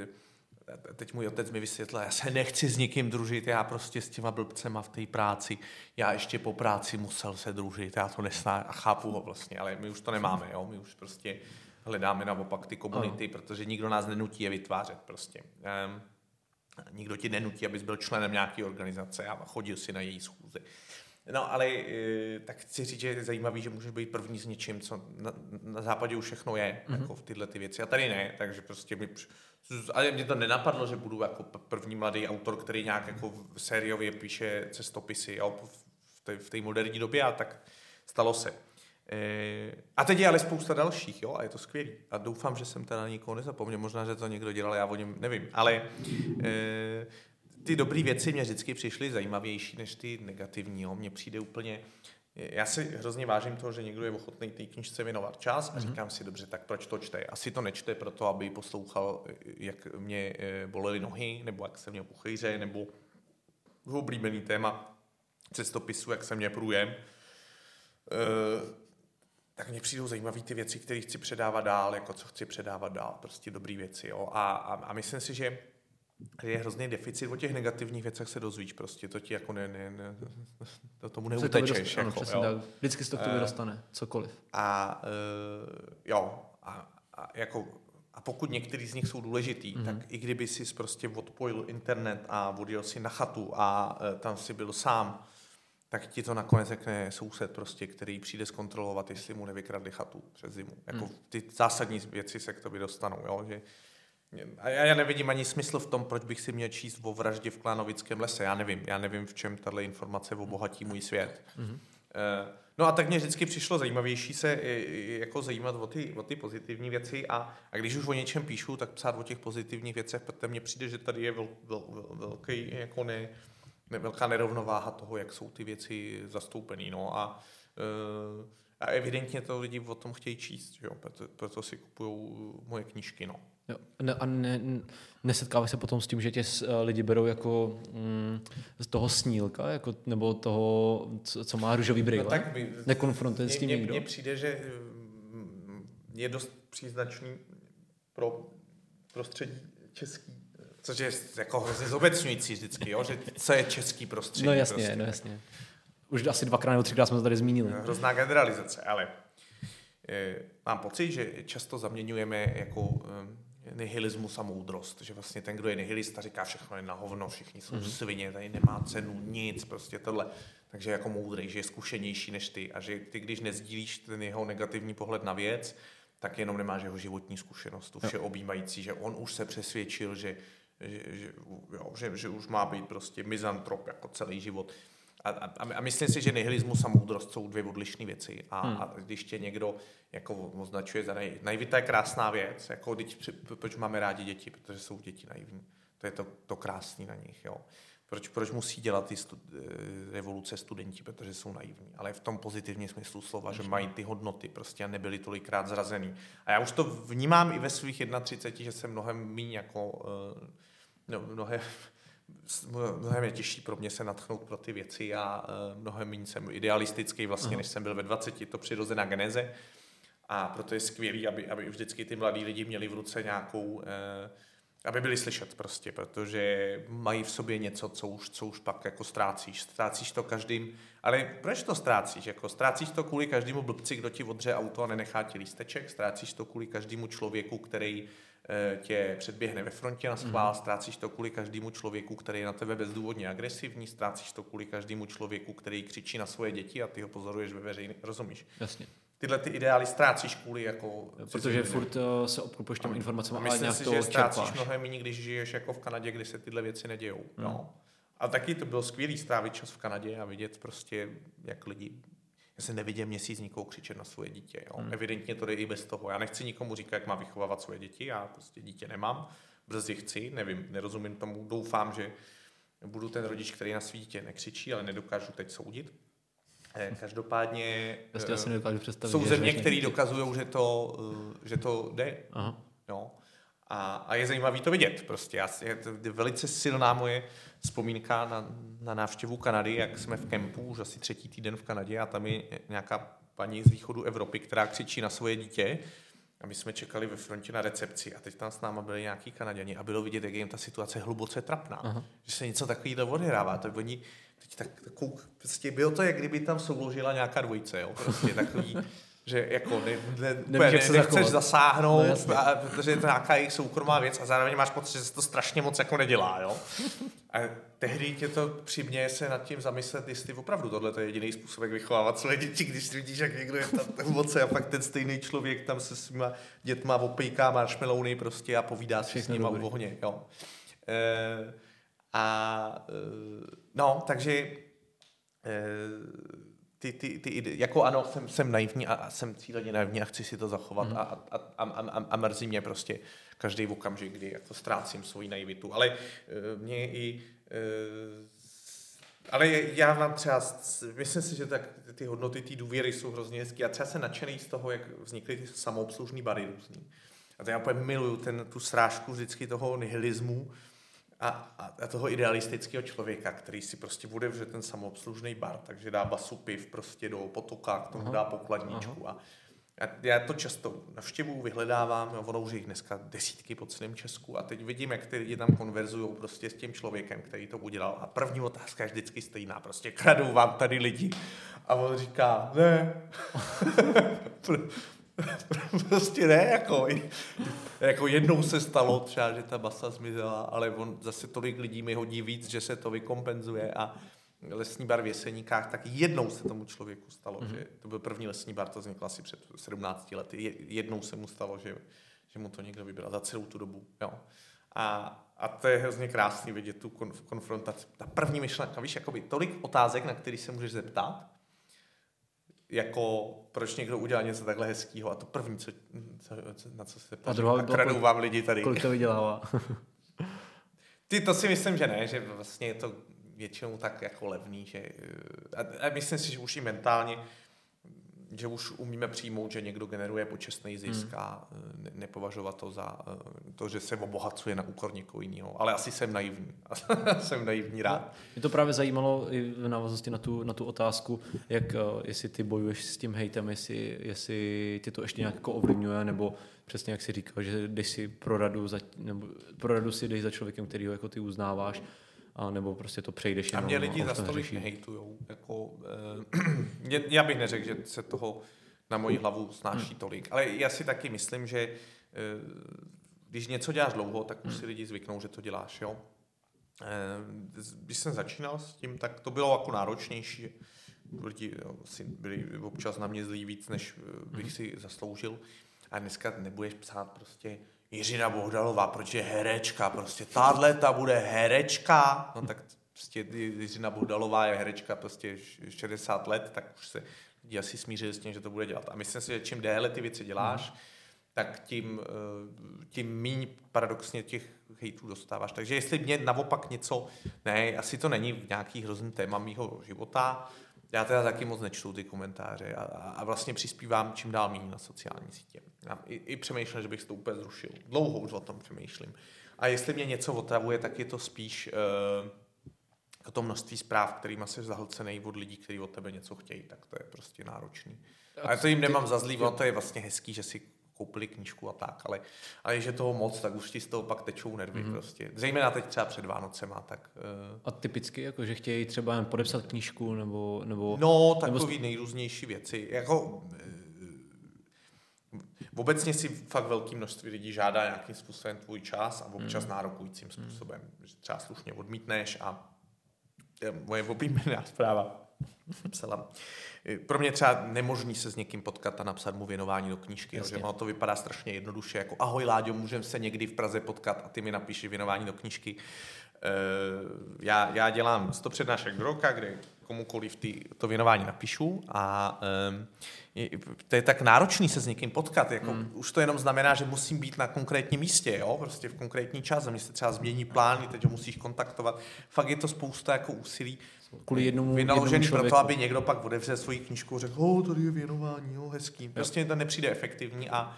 teď můj otec mi vysvětlil, já se nechci s nikým družit, já prostě s těma blbcema v té práci, já ještě po práci musel se družit, já to nesná a chápu ho vlastně, ale my už to nemáme, jo? my už prostě hledáme naopak ty komunity, protože nikdo nás nenutí je vytvářet prostě. Um, nikdo ti nenutí, abys byl členem nějaké organizace a chodil si na její schůze. No, ale e, tak chci říct, že je zajímavý, že můžeš být první s něčím, co na, na západě už všechno je, mm-hmm. jako v tyhle ty věci. A tady ne, takže prostě mi, ale mě to nenapadlo, že budu jako první mladý autor, který nějak jako sériově píše cestopisy jo, v té moderní době a tak stalo se. E, a teď je ale spousta dalších, jo, a je to skvělý. A doufám, že jsem teda na nikoho nezapomněl, možná, že to někdo dělal, já o něm nevím. Ale e, ty dobré věci mě vždycky přišly zajímavější než ty negativní. Jo. Mně přijde úplně, já si hrozně vážím toho, že někdo je ochotný té knižce věnovat čas a mhm. říkám si, dobře, tak proč to čte? Asi to nečte proto, aby poslouchal, jak mě e, bolely nohy, nebo jak se mě puchejře, nebo oblíbený téma cestopisu, jak se mě průjem. E, tak mně přijdou zajímavé ty věci, které chci předávat dál, jako co chci předávat dál, prostě dobré věci. Jo. A, a, a myslím si, že je hrozný deficit, o těch negativních věcech se dozvíš prostě, to ti jako ne, ne, ne to tomu neutečeš. To jako, ano, jo. Vždycky se to k tobě uh, dostane, cokoliv. A uh, jo, a, a, jako, a pokud některý z nich jsou důležitý, mm-hmm. tak i kdyby si prostě odpojil internet a odjel si na chatu a uh, tam si byl sám, tak ti to nakonec řekne soused prostě, který přijde zkontrolovat, jestli mu nevykradli chatu přes zimu. Jako mm. ty zásadní věci se k tobě dostanou, jo? že a já nevidím ani smysl v tom, proč bych si měl číst o vraždě v Klánovickém lese. Já nevím. Já nevím, v čem tahle informace obohatí můj svět. Mm-hmm. No a tak mě vždycky přišlo zajímavější se jako zajímat o ty, o ty pozitivní věci a, a když už o něčem píšu, tak psát o těch pozitivních věcech, protože mně přijde, že tady je vel, vel, vel, velký, jako ne, velká nerovnováha toho, jak jsou ty věci zastoupený. No a, eh, a evidentně to lidi o tom chtějí číst, jo? Proto, proto si kupují moje knížky. No. Jo. Ne, a ne, nesetkáváš se potom s tím, že tě eh, lidi berou jako mm, z toho snílka, jako, nebo toho, co, co má růžový brýle? No, tak by, Nekonfrontuje s tím někdo? Mně přijde, že mm, je dost příznačný pro prostředí český, což je jako hrozně zobecňující vždycky, jo? že co je český prostředí. No jasně, prostě. no jasně. Už asi dvakrát nebo třikrát jsme to tady zmínili. Hrozná generalizace, ale e, mám pocit, že často zaměňujeme jako e, nihilismus a moudrost, že vlastně ten, kdo je nihilista, říká všechno je na hovno, všichni jsou mm-hmm. svině, tady nemá cenu, nic, prostě tohle. Takže jako moudrý, že je zkušenější než ty a že ty, když nezdílíš ten jeho negativní pohled na věc, tak jenom nemáš jeho životní zkušenost, tu vše objímající, že on už se přesvědčil, že, že, že, jo, že, že už má být prostě mizantrop jako celý život. A, a, a myslím si, že nihilismus a moudrost jsou dvě odlišné věci. A, hmm. a když tě někdo jako označuje za nej... Naivita je krásná věc. Jako, teď, proč máme rádi děti? Protože jsou děti naivní. To je to, to krásné na nich. Jo. Proč, proč musí dělat ty stu, eh, revoluce studenti? Protože jsou naivní. Ale v tom pozitivním smyslu slova, že mají ty hodnoty prostě a nebyly tolikrát zrazený. A já už to vnímám i ve svých 31, že jsem mnohem méně jako eh, no, mnohem mnohem je těžší pro mě se natchnout pro ty věci a uh, mnohem méně jsem idealistický vlastně, uh-huh. než jsem byl ve 20, je to přirozená geneze a proto je skvělý, aby, aby vždycky ty mladí lidi měli v ruce nějakou, uh, aby byli slyšet prostě, protože mají v sobě něco, co už, co už pak jako ztrácíš. Ztrácíš to každým, ale proč to ztrácíš? Jako ztrácíš to kvůli každému blbci, kdo ti odře auto a nenechá ti lísteček, ztrácíš to kvůli každému člověku, který Eh, tě předběhne ve frontě na schvál, mm. ztrácíš to kvůli každému člověku, který je na tebe bezdůvodně agresivní, ztrácíš to kvůli každému člověku, který křičí na svoje děti a ty ho pozoruješ ve veřejně, rozumíš? Jasně. Tyhle ty ideály ztrácíš kvůli jako... Protože furt uh, se obklopuješ těm informacemi, ale nějak si, to že ztrácíš mnohem méně, když žiješ jako v Kanadě, kde se tyhle věci nedějou. Mm. No. A taky to bylo skvělý strávit čas v Kanadě a vidět prostě, jak lidi já se nevidím měsíc nikoho křičet na svoje dítě. Jo. Hmm. Evidentně to jde i bez toho. Já nechci nikomu říkat, jak má vychovávat svoje děti, já prostě dítě nemám, brzy chci, nevím, nerozumím tomu, doufám, že budu ten rodič, který na svý dítě nekřičí, ale nedokážu teď soudit. Eh, *laughs* každopádně asi nedokážu představit, jsou země, které dokazují, že to, eh, že to jde. Aha. Jo. A, a je zajímavý to vidět. Prostě já, je to velice silná moje vzpomínka na, na návštěvu Kanady, jak jsme v kempu už asi třetí týden v Kanadě a tam je nějaká paní z východu Evropy, která křičí na svoje dítě a my jsme čekali ve frontě na recepci a teď tam s náma byli nějaký Kanaděni a bylo vidět, jak je jim ta situace hluboce trapná. Aha. Že se něco takového odehrává. Tak oni teď tak, takovou, prostě bylo to, jak kdyby tam souložila nějaká dvojice, jo? Prostě takový, že jako ne, ne, ne, ne, nechceš zasáhnout, no, a, protože je to nějaká jejich soukromá věc a zároveň máš pocit, že se to strašně moc jako nedělá, jo? A tehdy tě to přiměje se nad tím zamyslet, jestli opravdu tohle je jediný způsob, jak vychovávat své děti, když vidíš, jak někdo je tam moc a pak ten stejný člověk tam se svýma dětma opejká marshmallowny prostě a povídá si s nima u ohně, jo. E, a e, no, takže e, ty, ty, ty, jako ano, jsem, jsem naivní a, jsem cíleně naivní a chci si to zachovat mm. a, a, a, a, a mrzí mě prostě každý okamžik, kdy jako ztrácím svoji naivitu. Ale uh, mě i uh, ale já vám třeba, myslím si, že tak ty hodnoty, ty důvěry jsou hrozně hezké. Já třeba jsem nadšený z toho, jak vznikly ty samoobslužní bary různý. A to já úplně miluju ten, tu srážku vždycky toho nihilismu, a, a, a toho idealistického člověka, který si prostě bude vřet ten samoobslužný bar, takže dá basu piv prostě do potoka, k tomu aha, dá pokladničku a já, já to často navštěvuju, vyhledávám, no, ono už jich dneska desítky po celém Česku a teď vidím, jak ty lidi tam konverzují prostě s tím člověkem, který to udělal a první otázka je vždycky stejná, prostě kradou vám tady lidi a on říká, ne, *laughs* *laughs* prostě ne, jako, jako jednou se stalo třeba, že ta basa zmizela, ale on zase tolik lidí mi hodí víc, že se to vykompenzuje a lesní bar v Jeseníkách, tak jednou se tomu člověku stalo, mm-hmm. že to byl první lesní bar, to vzniklo asi před 17 lety, jednou se mu stalo, že, že mu to někdo vybral za celou tu dobu. Jo. A, a to je hrozně krásný vidět tu konfrontaci. Ta první myšlenka, víš, jakoby tolik otázek, na který se můžeš zeptat, jako proč někdo udělal něco takhle hezkého a to první, co, co, na co se A druhá by kradou vám lidi tady. Kolik to vydělává? *laughs* Ty, to si myslím, že ne, že vlastně je to většinou tak jako levný, že a, a myslím si, že už i mentálně že už umíme přijmout, že někdo generuje počestný zisk hmm. a e, ne, nepovažovat to za e, to, že se obohacuje na úkor někoho jiného. Ale asi jsem naivní. *laughs* jsem naivní rád. No, mě to právě zajímalo i v návaznosti na tu, na tu otázku, jak uh, jestli ty bojuješ s tím hejtem, jestli, jestli ty to ještě nějak jako ovlivňuje, nebo přesně jak si říkal, že jdeš si pro radu, za, nebo pro radu si jdeš za člověkem, který ho jako ty uznáváš, a nebo prostě to přejdeš jenom. A mě lidi za stolik nehejtujou. Jako, eh, *clears throat* já bych neřekl, že se toho na moji hlavu snáší hmm. tolik. Ale já si taky myslím, že eh, když něco děláš dlouho, tak už si hmm. lidi zvyknou, že to děláš. Jo? Eh, když jsem začínal s tím, tak to bylo jako náročnější. Lidi jo, si byli občas na mě zlí víc, než bych hmm. si zasloužil. A dneska nebudeš psát prostě Jiřina Bohdalová, proč je herečka, prostě tahle ta bude herečka, no tak prostě Jiřina Bohdalová je herečka prostě 60 let, tak už se lidi asi smířili s tím, že to bude dělat. A myslím si, že čím déle ty věci děláš, mm. tak tím, eh, tím míň paradoxně těch hejtů dostáváš. Takže jestli mě naopak něco, ne, asi to není nějaký hrozný téma mýho života, já teda taky moc nečtu ty komentáře a, a vlastně přispívám čím dál méně na sociální sítě. Já i, i přemýšlím, že bych to úplně zrušil. Dlouho už o tom přemýšlím. A jestli mě něco otravuje, tak je to spíš uh, to množství zpráv, kterými jsi zahlcený od lidí, kteří od tebe něco chtějí, tak to je prostě náročný. A to jim nemám za zlý, to je vlastně hezký, že si koupili knížku a tak, ale, ale že toho moc, tak už ti z toho pak tečou nervy mm. prostě. Zejména teď třeba před Vánocema, tak... Uh... A typicky, jako, že chtějí třeba jen podepsat knížku, nebo... nebo no, takový nebo... nejrůznější věci. Jako, uh, obecně si fakt velké množství lidí žádá nějakým způsobem tvůj čas a občas mm. nárokujícím způsobem. Mm. Že třeba slušně odmítneš a moje oblíbená zpráva psala. Pro mě třeba nemožný se s někým potkat a napsat mu věnování do knížky, že ono to vypadá strašně jednoduše, jako ahoj Láďo, můžeme se někdy v Praze potkat a ty mi napíši věnování do knížky. Eh, já, já dělám 100 přednášek do roka, kde komukoliv ty, to věnování napíšu a um, to je tak náročný se s někým potkat. Jako, hmm. Už to jenom znamená, že musím být na konkrétním místě, jo? prostě v konkrétní čas, a mě se třeba změní plány, teď ho musíš kontaktovat. Fakt je to spousta jako úsilí. Kvůli jednomu, vynaložený pro to, aby někdo pak odevřel svoji knížku a řekl, oh, tady je věnování, jo, hezký. Prostě to nepřijde efektivní a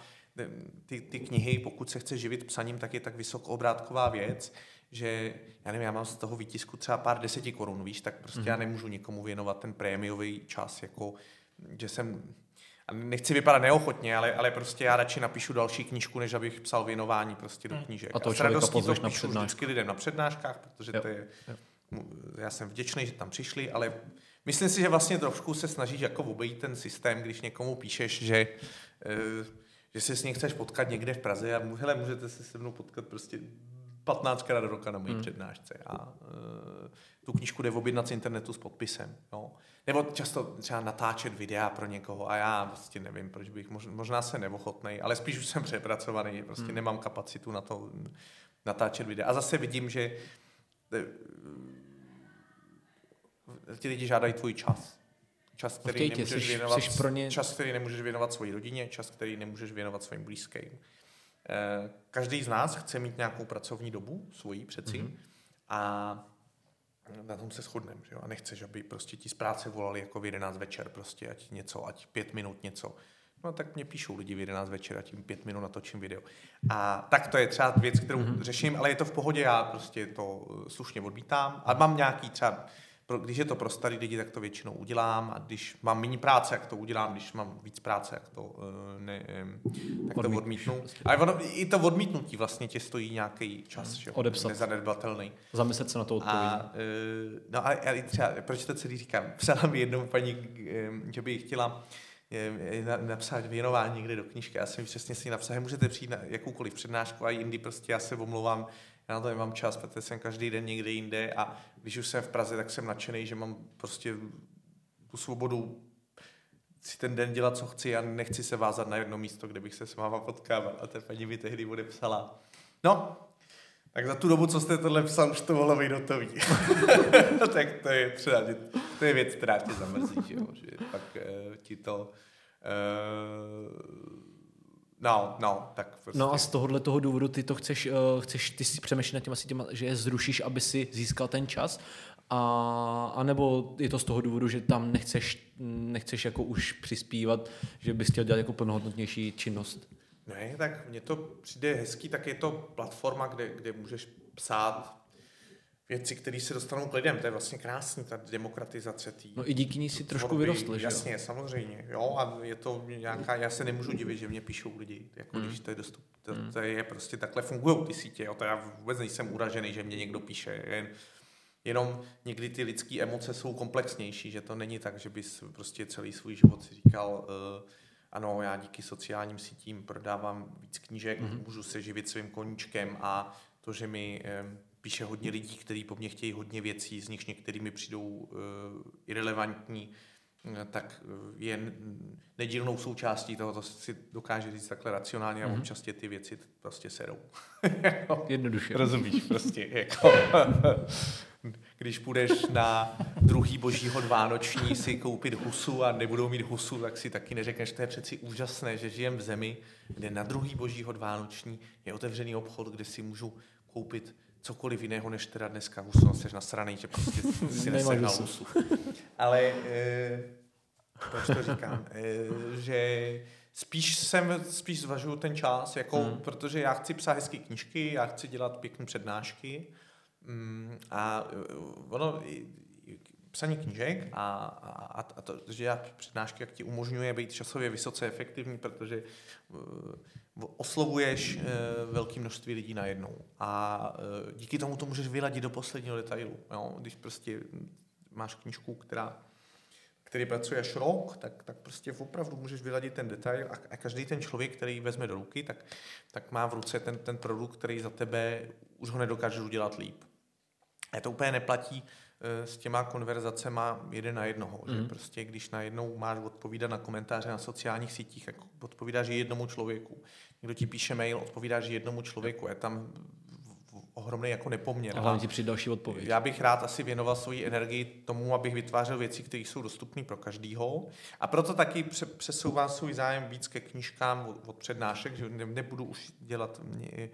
ty, ty knihy, pokud se chce živit psaním, tak je tak vysokobrátková věc, že já nevím, já mám z toho výtisku třeba pár deseti korun, víš, tak prostě mm-hmm. já nemůžu nikomu věnovat ten prémiový čas, jako že jsem a nechci vypadat neochotně, ale, ale prostě já radši napíšu další knížku, než abych psal věnování prostě do Hmm. knížek. A toho s člověka radostí to na píšu vždycky lidem na přednáškách, protože Jo, to je, jo. Já jsem vděčný, že tam přišli, ale myslím si, že vlastně trošku se snažíš jako obejít ten systém, když někomu píšeš, že, eh, že se s ním chceš potkat někde v Praze a hele, můžete se se mnou potkat prostě 15 krát do roka na mojí hmm. přednášce. A uh, tu knížku jde objednat z internetu s podpisem. Jo. Nebo často třeba natáčet videa pro někoho a já prostě nevím, proč bych, mož, možná se neochotnej, ale spíš už jsem přepracovaný, prostě hmm. nemám kapacitu na to natáčet videa. A zase vidím, že eh, ti lidi žádají tvůj čas. Čas, který chtějí tě, nemůžeš jsi- věnovat, jsi pro ně- čas, který nemůžeš věnovat svojí rodině, čas, který nemůžeš věnovat svým blízkým. Eh, Každý z nás chce mít nějakou pracovní dobu, svoji přeci, mm-hmm. a na tom se shodneme, že jo? A nechceš, aby prostě ti z práce volali jako v 11 večer, prostě ať něco, ať pět minut něco. No tak mě píšou lidi v 11 večer a tím pět minut natočím video. A tak to je třeba věc, kterou mm-hmm. řeším, ale je to v pohodě, já prostě to eh, slušně odmítám. A mám nějaký třeba, pro, když je to pro starý lidi, tak to většinou udělám a když mám méně práce, jak to udělám, když mám víc práce, jak to, eh, ne, tak to Odmítneš odmítnu. Ale ono, i to odmítnutí vlastně tě stojí nějaký čas, že jo? Odepsat. Nezanedbatelný. Zamyslet se na to odpověď. A, uh, no ale, ale třeba, proč to celý říkám? *laughs* Psala mi jednou paní, že by chtěla em, na, napsat věnování někde do knížky. Já jsem přesně si napsal, že můžete přijít na jakoukoliv přednášku a jindy prostě já se omlouvám, já na to nemám čas, protože jsem každý den někde jinde a když už jsem v Praze, tak jsem nadšený, že mám prostě tu svobodu si ten den dělat, co chci a nechci se vázat na jedno místo, kde bych se s váma potkával. A ta paní mi tehdy odepsala. No, tak za tu dobu, co jste tohle psal, už to mohlo být hotový. *laughs* tak to je třeba, to je věc, která tě zamrzí, že jo, že pak uh, ti to uh, No, no, tak prostě. No a z tohohle toho důvodu ty to chceš, uh, chceš ty si přemýšlet nad těma, asi těma, že je zrušíš, aby si získal ten čas, a, a nebo je to z toho důvodu, že tam nechceš, nechceš jako už přispívat, že bys chtěl dělat jako plnohodnotnější činnost. Ne, tak mně to přijde hezký, tak je to platforma, kde, kde můžeš psát věci, které se dostanou k lidem. To je vlastně krásný, ta demokratizace tý No i díky ní si trošku vyrostl, že jo? Jasně, samozřejmě. Jo, a je to nějaká, já se nemůžu divit, že mě píšou lidi, jako Hmm. mm. když to je dostup. To, to, je prostě takhle fungují ty sítě. Jo. To já vůbec nejsem uražený, že mě někdo píše. Jen, jenom někdy ty lidské emoce jsou komplexnější, že to není tak, že bys prostě celý svůj život si říkal, uh, ano, já díky sociálním sítím prodávám víc knížek, Mhm. mm-hmm. můžu se živit svým koníčkem a to, že mi um, píše hodně lidí, kteří po mně chtějí hodně věcí, z nichž některými mi přijdou uh, irrelevantní, eh, tak eh, je nedílnou součástí toho, to si dokáže říct takhle racionálně a Mhm. občas tě ty věci prostě serou. *laughs* Jednoduše. Rozumíš *laughs* prostě, jako, *laughs* když půjdeš na druhý božího vánoční si koupit husu a nebudou mít husu, tak si taky neřekneš, to je přeci úžasné, že žijem v zemi, kde na druhý božího vánoční je otevřený obchod, kde si můžu koupit cokoliv jiného, než teda dneska husu. No, jsi nasranej, že prostě *laughs* si nesehnal husu. Ale e, proč to říkám? E, že spíš jsem, spíš zvažuju ten čas, jako, Hmm. protože já chci psát hezké knížky, já chci dělat pěkné přednášky mm, a eh, ono, psaní knížek a, a, a to, že já přednášky, jak ti umožňuje být časově vysoce efektivní, protože eh, oslovuješ eh, velké množství lidí najednou a eh, díky tomu to můžeš vyladit do posledního detailu. Jo? Když prostě máš knížku, která který pracuje až rok, tak, tak prostě opravdu můžeš vyladit ten detail a, a každý ten člověk, který vezme do ruky, tak, tak má v ruce ten, ten produkt, který za tebe už ho nedokážeš udělat líp. A to úplně neplatí s těma konverzacema jeden na jednoho. Mm. Že Mhm. prostě když najednou máš odpovídat na komentáře na sociálních sítích, tak odpovídáš jednomu člověku. Někdo ti píše mail, odpovídáš jednomu člověku. Je tam ohromný jako nepoměr. A hlavně ti přijde další odpověď. Já bych rád asi věnoval svoji energii tomu, abych vytvářel věci, které jsou dostupné pro každýho. A proto taky pře- přesouvám svůj zájem víc ke knížkám od, přednášek, že ne, nebudu už dělat, mě,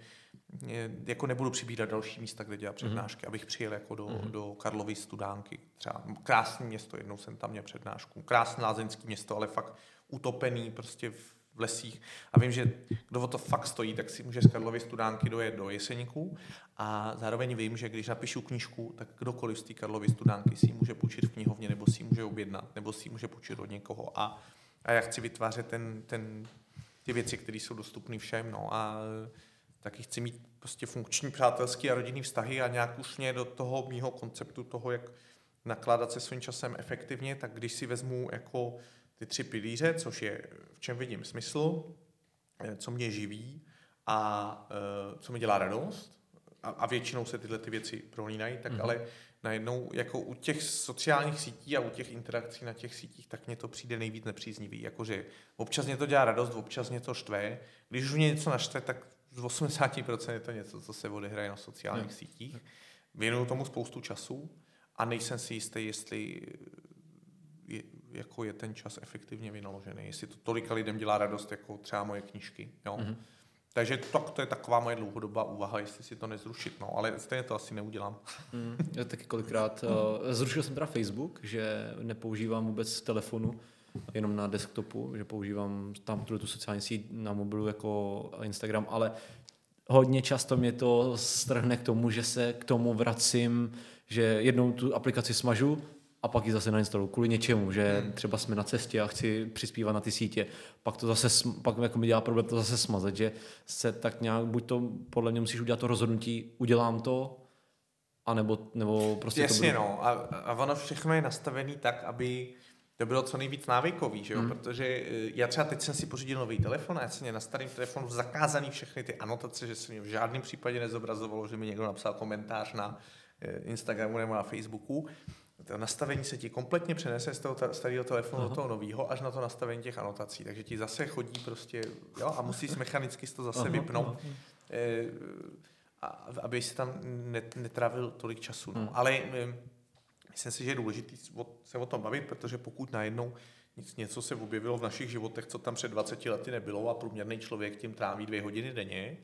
jako nebudu přibírat další místa, kde dělat přednášky, mm. abych přijel jako do, mm. do Karlovy studánky. Třeba krásné město, jednou jsem tam měl přednášku. Krásné lázeňské město, ale fakt utopený prostě v v lesích. A vím, že kdo o to fakt stojí, tak si může z Karlovy studánky dojet do Jeseníků. A zároveň vím, že když napíšu knížku, tak kdokoliv z té Karlovy studánky si ji může půjčit v knihovně, nebo si ji může objednat, nebo si ji může půjčit od někoho. A A já chci vytvářet ten, ten, ty věci, které jsou dostupné všem. No. A taky chci mít prostě funkční přátelský a rodinný vztahy a nějak už mě do toho mýho konceptu toho, jak nakládat se svým časem efektivně, tak když si vezmu jako ty tři pilíře, což je v čem vidím smysl, eh, co mě živí a uh, co mi dělá radost, a, a většinou se tyhle ty věci prolínají, tak mm-hmm. ale najednou jako u těch sociálních sítí a u těch interakcí na těch sítích, tak mně to přijde nejvíc nepříznivý. Jakože občas mě to dělá radost, občas mě to štve. Když už mě něco naštve, tak z 80% je to něco, co se odehraje na sociálních mm. sítích. Věnuju tomu spoustu času a nejsem si jistý, jestli je, jako je ten čas efektivně vynaložený, jestli to tolika lidem dělá radost, jako třeba moje knížky. Jo? Mm-hmm. Takže to, to je taková moje dlouhodobá úvaha, jestli si to nezrušit, no, ale stejně to asi neudělám. Mm, já taky kolikrát. Uh, *laughs* zrušil jsem teda Facebook, že nepoužívám vůbec telefonu, jenom na desktopu, že používám tam tu sociální síť na mobilu jako Instagram, ale hodně často mě to strhne k tomu, že se k tomu vracím, že jednou tu aplikaci smažu, a pak ji zase nainstaluju kvůli něčemu, že hmm. třeba jsme na cestě a chci přispívat na ty sítě, pak to zase, pak jako mi dělá problém to zase smazat, že se tak nějak, buď to podle mě musíš udělat to rozhodnutí, udělám to, anebo, nebo prostě Jasně, to budu... no. A, a ono všechno je nastavené tak, aby to bylo co nejvíc návykový, že jo? Hmm. protože eh, já třeba teď jsem si pořídil nový telefon a já jsem na starém telefonu zakázaný všechny ty anotace, že se mi v žádném případě nezobrazovalo, že mi někdo napsal komentář na eh, Instagramu nebo na Facebooku to nastavení se ti kompletně přenese z toho starého telefonu Aha. do toho nového až na to nastavení těch anotací. Takže ti zase chodí prostě, jo, a musíš *laughs* mechanicky to zase Aha. vypnout, eh, a, aby si tam netravil tolik času. No. Hmm. Ale myslím si, že je důležité se o tom bavit, protože pokud najednou něco se objevilo v našich životech, co tam před 20 lety nebylo a průměrný člověk tím tráví dvě hodiny denně,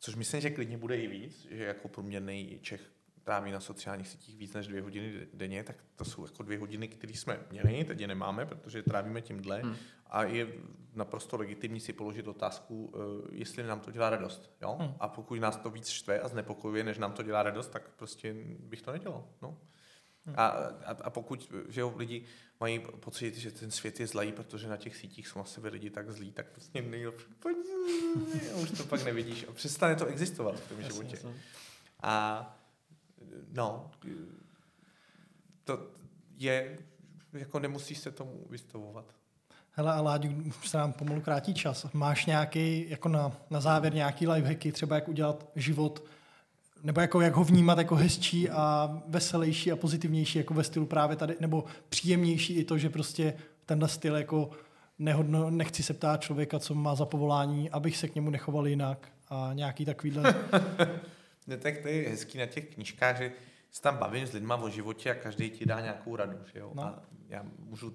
což myslím, že klidně bude i víc, že jako průměrný Čech tráví na sociálních sítích víc než dvě hodiny denně, tak to jsou jako dvě hodiny, které jsme měli, teď je nemáme, protože trávíme tímhle. Hmm. A je naprosto legitimní si položit otázku, eh, jestli nám to dělá radost. Jo? Hmm. A pokud nás to víc štve a znepokojuje, než nám to dělá radost, tak prostě bych to nedělal. No. Hmm. A, a, a pokud že jo, lidi mají pocit, že ten svět je zlý, protože na těch sítích jsou na sebe lidi tak zlí, tak prostě nejlepší, už to pak nevidíš a přestane to existovat v tom životě. A no, to je, jako nemusíš se tomu vystavovat. Hele, a Láďu, už se nám pomalu krátí čas. Máš nějaký, jako na, na závěr nějaký lifehacky, třeba jak udělat život, nebo jako jak ho vnímat jako hezčí a veselější a pozitivnější, jako ve stylu právě tady, nebo příjemnější i to, že prostě tenhle styl jako nehodno, nechci se ptát člověka, co má za povolání, abych se k němu nechoval jinak a nějaký takovýhle *laughs* Ne, tak to je hezký na těch knížkách, že se tam bavím s lidma o životě a každý ti dá nějakou radu. Že jo? No. A já můžu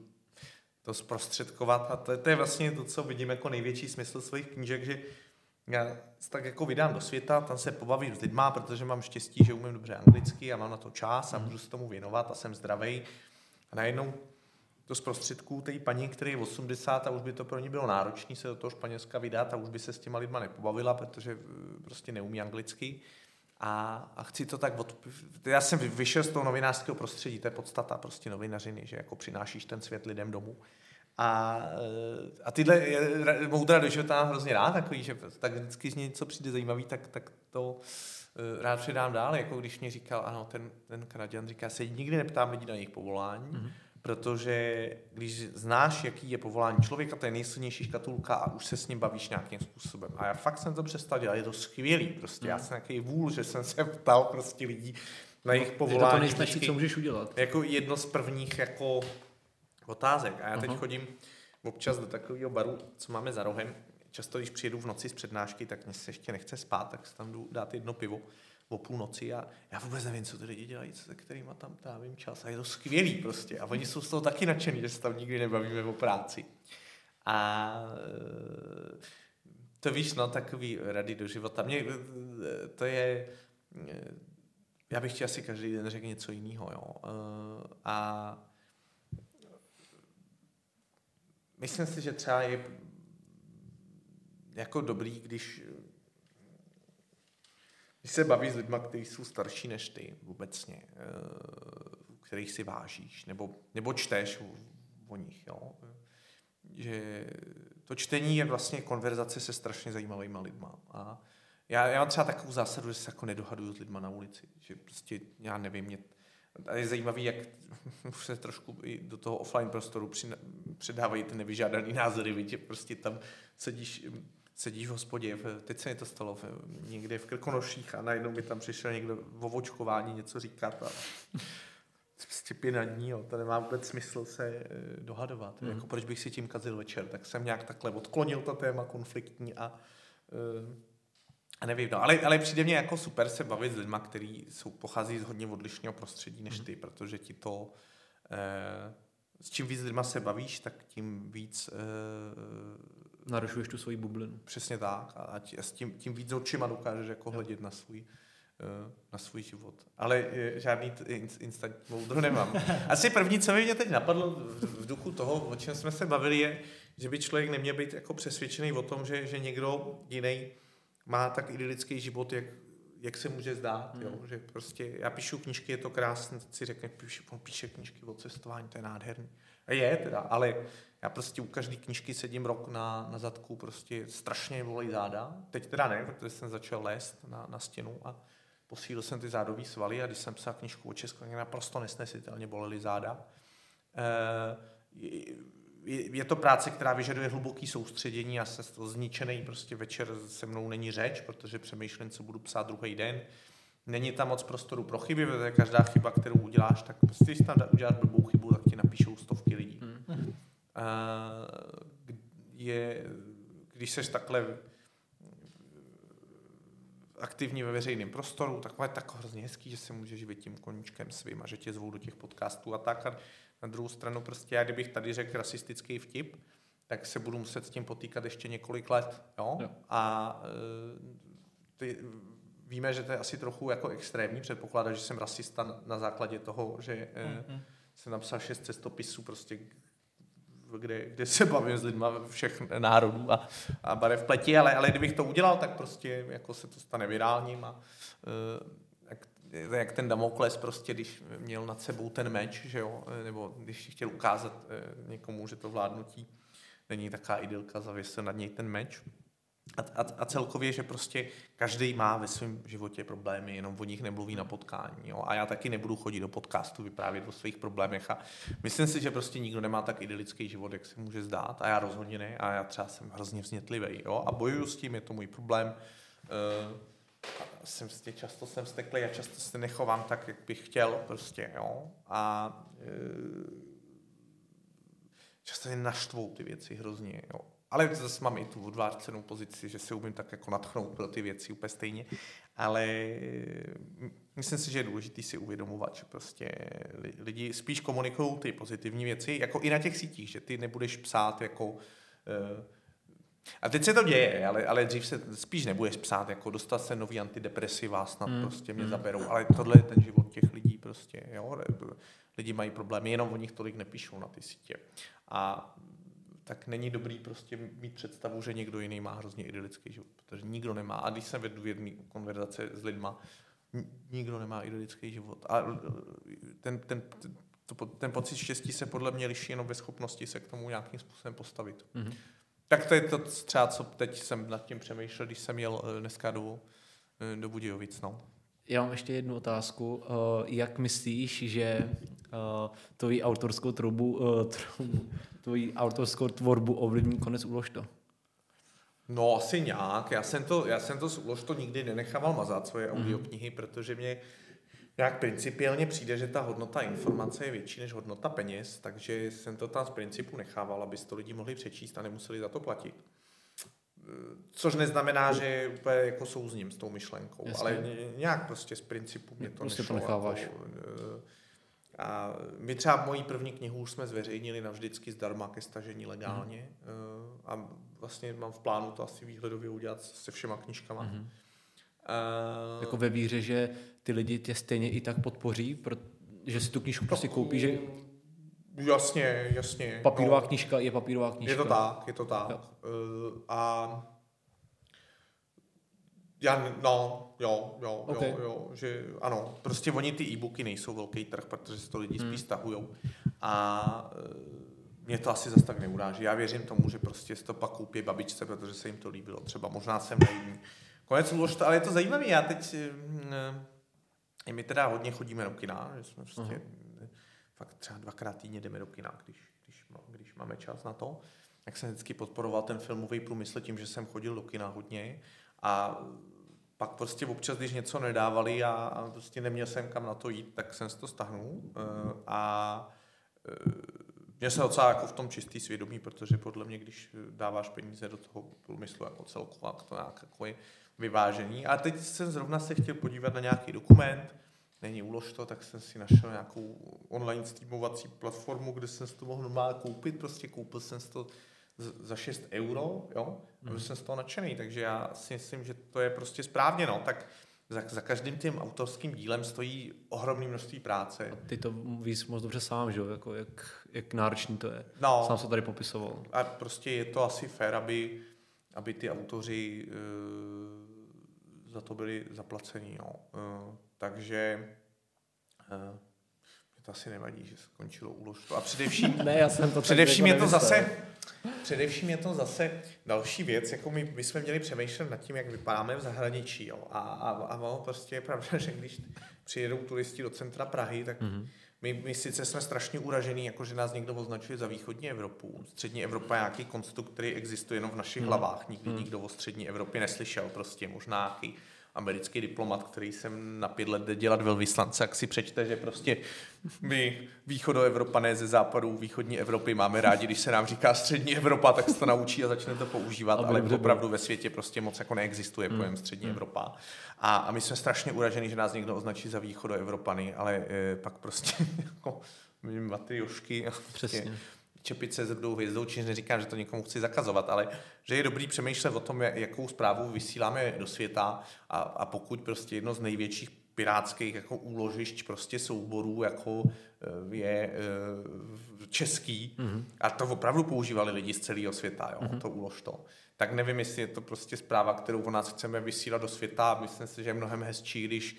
to zprostředkovat a to, to je vlastně to, co vidím jako největší smysl svých knížek, že já se tak jako vydám do světa, tam se pobavím s lidma, protože mám štěstí, že umím dobře anglicky a mám na to čas a můžu se tomu věnovat a jsem zdravý. A najednou to z prostředků té paní, který je 80 a už by to pro ní bylo náročné se do toho Španělska vydat a už by se s těma lidma nepobavila, protože eh, prostě neumí anglicky a, a chci to tak od... Já jsem vyšel z toho novinářského prostředí, to je podstata prostě novinařiny, že jako přinášíš ten svět lidem domů. A, a tyhle moudra do života mám hrozně rád, takový, že tak vždycky z něco přijde zajímavý, tak, tak to eh, rád předám dál, jako když mě říkal, ano, ten, ten Kanaděn říká, se nikdy neptám lidí na jejich povolání, mm-hmm protože když znáš, jaký je povolání člověka, to je nejsilnější škatulka a už se s ním bavíš nějakým způsobem. A já fakt jsem to přestal dělat, je to skvělý prostě. Já mm. jsem nějaký vůl, že jsem se ptal prostě lidí na jejich povolání. Je to, to nejsnažší, co můžeš udělat. Jako jedno z prvních jako otázek. A já teď uh-huh. chodím občas do takového baru, co máme za rohem. Často, když přijedu v noci z přednášky, tak mě se ještě nechce spát, tak si tam jdu dát jedno pivo o půlnoci a já vůbec nevím, co ty lidi dělají, se kterými tam trávím čas. A je to skvělý prostě. A oni jsou z toho taky nadšení, že se tam nikdy nebavíme o práci. A e, to víš, no, takový rady do života. Mě, e, to je, e, já bych ti asi každý den řekl něco jiného, jo. A myslím si, že třeba je jako dobrý, když když se baví s lidmi, kteří jsou starší než ty, obecně, eh, kterých si vážíš, nebo, nebo čteš o, o nich, jo? že to čtení je vlastně konverzace se strašně zajímavými lidma. A já, já mám třeba takovou zásadu, že se jako nedohaduju s lidma na ulici. Že prostě, já nevím, mě, a je zajímavý, jak *laughs* už se trošku i do toho offline prostoru předávají ty nevyžádané názory, vidíte, prostě tam sedíš, sedíš v hospodě, teď se mi to stalo v, někde v Krkonoších a najednou mi tam přišel někdo o očkování něco říkat a *laughs* prostě na dní, jo. to nemá vůbec smysl se e, dohadovat. Mm. Jako proč bych si tím kazil večer, tak jsem nějak takhle odklonil to téma konfliktní a e, a nevím, no, ale, ale přijde mně jako super se bavit s lidmi, kteří jsou, pochází z hodně odlišného prostředí než mhm. ty, protože ti to, eh, s čím víc lidma se bavíš, tak tím víc... Eh, Narušuješ tu svoji bublinu. Přesně tak. A, a s tím, tím víc očima dokážeš jako hledět na svůj, eh, na svůj život. Ale eh, žádný instantní moudro nemám. *laughs* Asi první, co mi mě teď napadlo v, v duchu toho, o čem jsme se bavili, je, že by člověk neměl být jako přesvědčený o tom, že, že někdo jiný má tak idylický život, jak, jak se může zdát, mm. jo? že prostě já píšu knížky, je to krásné, si řekne, píše, on píše knížky o cestování, to je nádherný. A je teda, ale já prostě u každé knížky sedím rok na, na zadku, prostě strašně bolí záda. Teď teda ne, protože jsem začal lézt na, na stěnu a posílil jsem ty zádové svaly a když jsem psal knížku o Česku, naprosto nesnesitelně bolely záda. E, je to práce, která vyžaduje hluboký soustředění a se to zničený prostě večer se mnou není řeč, protože přemýšlím, co budu psát druhý den. Není tam moc prostoru pro chyby, protože každá chyba, kterou uděláš, tak prostě když tam uděláš blbou chybu, tak ti napíšou stovky lidí. Hmm. je, když seš takhle aktivní ve veřejném prostoru, tak je tak hrozně hezký, že se může živit tím koníčkem svým a že tě zvou do těch podcastů a tak. A na druhou stranu prostě já, kdybych tady řekl rasistický vtip, tak se budu muset s tím potýkat ještě několik let. Jo? Jo. A e, ty, víme, že to je asi trochu jako extrémní předpoklad, že jsem rasista na, základě toho, že mm-hmm. jsem napsal šest cestopisů prostě kde, kde se bavím s lidmi všech národů a, a barev pleti, ale, ale kdybych to udělal, tak prostě jako se to stane virálním a e, jak ten Damokles prostě, když měl nad sebou ten meč, že jo, nebo když chtěl ukázat eh, někomu, že to vládnutí není taká idylka, zavěsil nad něj ten meč. A, a, a celkově, že prostě každý má ve svém životě problémy, jenom o nich nemluví na potkání. Jo? A já taky nebudu chodit do podcastu vyprávět o svých problémech. A myslím si, že prostě nikdo nemá tak idylický život, jak se může zdát. A já rozhodně ne. A já třeba jsem hrozně vznětlivý. Jo? A bojuju s tím, je to můj problém. Uh, jsem prostě často jsem steklý a často se nechovám tak, jak bych chtěl prostě, jo. A e, často je naštvou ty věci hrozně, jo. Ale zase mám i tu odvárcenou pozici, že se umím tak jako natchnout pro ty věci úplně stejně. Ale myslím si, že je důležité si uvědomovat, že prostě lidi spíš komunikují ty pozitivní věci, jako i na těch sítích, že ty nebudeš psát jako e, a teď se to děje, ale, ale dřív se spíš nebudeš psát, jako dostat se nový antidepresiva, snad mm. prostě mě mm. zaberou, ale tohle je ten život těch lidí prostě, jo, lidi mají problémy, jenom o nich tolik nepíšou na ty sítě. A tak není dobrý prostě mít představu, že někdo jiný má hrozně idylický život, protože nikdo nemá. A když jsem vedu jedné konverzace s lidma, nikdo nemá idylický život. A ten, ten, ten, to, ten pocit štěstí se podle mě liší jenom ve schopnosti se k tomu nějakým způsobem postavit. Mm-hmm. Tak to je to třeba, co teď jsem nad tím přemýšlel, když jsem jel eh, dneska do, eh, do Budějovic. No. Já mám ještě jednu otázku. Eh, jak myslíš, že tvoji autorskou tvorbu, tvoji autorskou tvorbu ovlivní konec Uložto? No asi nějak. Já jsem to, já jsem to z Uložto nikdy nenechával mazat svoje audioknihy, protože mě jak principiálně přijde, že ta hodnota informace je větší než hodnota peněz, takže jsem to tam z principu nechával, aby to lidi mohli přečíst a nemuseli za to platit. Což neznamená, že úplně jako souzním s tou myšlenkou, Jasně. ale nějak prostě z principu mě to prostě nešlo. to necháváš. Jako, a my třeba moji první knihu už jsme zveřejnili navždycky zdarma ke stažení legálně mm. a vlastně mám v plánu to asi výhledově udělat se všema knižkama. Mm. Uh, jako ve víře, že ty lidi tě stejně i tak podpoří, že si tu knížku prostě koupí, že... Jasně, jasně. Papírová no, knížka je papírová knížka. Je to tak, je to tak. Jo. Uh, a já, no, jo, jo, okay. jo, jo, že ano, prostě oni ty e-booky nejsou velký trh, protože se to lidi hmm. spíš stahujou. A uh, mě to asi zase tak neuráží. Já věřím tomu, že prostě si to pak koupí babičce, protože se jim to líbilo. Třeba možná jsem naivní. Konec úložta, ale je to zajímavé. Já teď, uh, my teda hodně chodíme do kina, že jsme prostě uh-huh. fakt třeba dvakrát týdně jdeme do kina, když, když, když máme čas na to. Jak jsem vždycky podporoval ten filmový průmysl tím, že jsem chodil do kina hodně a pak prostě občas, když něco nedávali a, a prostě neměl jsem kam na to jít, tak jsem si to stahnul uh, a uh, měl jsem docela jako v tom čistý svědomí, protože podle mě, když dáváš peníze do toho průmyslu jako celku, tak to nějak jako je vyvážení. A teď jsem zrovna se chtěl podívat na nějaký dokument, není ulož to, tak jsem si našel nějakou online streamovací platformu, kde jsem si to mohl normálně koupit, prostě koupil jsem si to za 6 euro, jo, a byl jsem z toho nadšený, takže já si myslím, že to je prostě správně, no, tak za, za každým tím autorským dílem stojí ohromné množství práce. A ty to víš moc dobře sám, že jo, jako jak, jak náročný to je. No. Sám se tady popisoval. A prostě je to asi fér, aby, aby ty autoři uh, za to byli zaplacení, no. Uh, takže uh, to asi nevadí, že skončilo úložstvo. A především, *laughs* ne, já jsem to především je to zase, především je to zase další věc, jako my, my jsme měli přemýšlet nad tím, jak vypadáme v zahraničí. Jo. A, a, a ono prostě je pravda, *laughs* že když přijedou turisti do centra Prahy, tak mm-hmm. My, my sice jsme strašně uražený, jako že nás někdo označuje za východní Evropu. Střední Evropa je nějaký konstrukt, který existuje jenom v našich mm-hmm. hlavách. Nikdy mm-hmm. nikdo o střední Evropě neslyšel. Prostě možná nějaký americký diplomat, který jsem na pět let jde dělat velvyslance, jak si přečte, že prostě my východoevropané ze západu východní Evropy máme rádi, když se nám říká střední Evropa, tak se to naučí a začne to používat, ale opravdu ve světě prostě moc jako neexistuje hmm. pojem střední hmm. Evropa. A, a my jsme strašně uraženi, že nás někdo označí za východoevropany, ale e, pak prostě *laughs* jako matriošky. Přesně. Čepice s rudou hvězdou, čiž neříkám, že to někomu chci zakazovat, ale že je dobrý přemýšlet o tom, jakou zprávu vysíláme do světa a, a pokud prostě jedno z největších pirátských jako úložišť prostě souborů jako eh, je eh, český mm-hmm. a to opravdu používali lidi z celého světa, jo, mm-hmm. to úlož to. Tak nevím, jestli je to prostě zpráva, kterou o nás chceme vysílat do světa. Myslím si, že je mnohem hezčí, když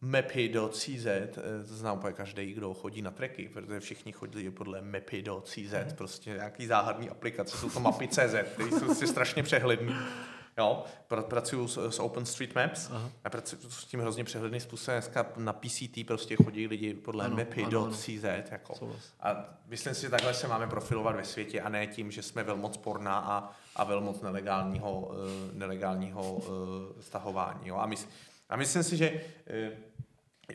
mapy.cz, eh, to zná úplně každý, kdo chodí na treky, protože všichni chodí podle mapy.cz, mm. prostě nějaký záhadný aplikace, jsou to mapy.cz, které jsou si strašně přehledný. Jo, pracuju s, s OpenStreetMaps Aha. a pracuju s tím hrozně přehledným způsobem. Dneska na PCT prostě chodí lidi podle mapy.cz. Jako. A myslím si, že takhle se máme profilovat ve světě a ne tím, že jsme velmoc porná a, a velmoc nelegálního, uh, nelegálního uh, stahování. Jo. A my, a myslím si, že eh,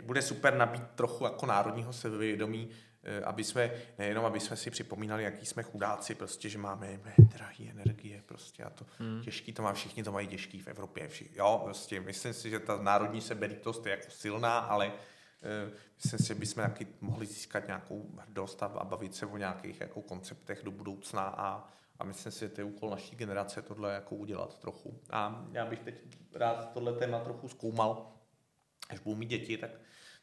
bude super nabít trochu jako národního sebevědomí, eh, aby jsme, nejenom aby jsme si připomínali, jaký jsme chudáci, prostě, že máme drahé energie, prostě a to hmm. těžký to má, všichni to mají těžký v Evropě. Všichni, jo, prostě myslím si, že ta národní sebelítost je jako silná, ale uh, myslím si, že bychom taky mohli získat nějakou hrdost a, a bavit se o nějakých jako konceptech do budoucna a, a myslím si, že to je úkol naší generace tohle jako udělat trochu. A já bych teď rád tohle téma trochu zkoumal, až budu mít děti, tak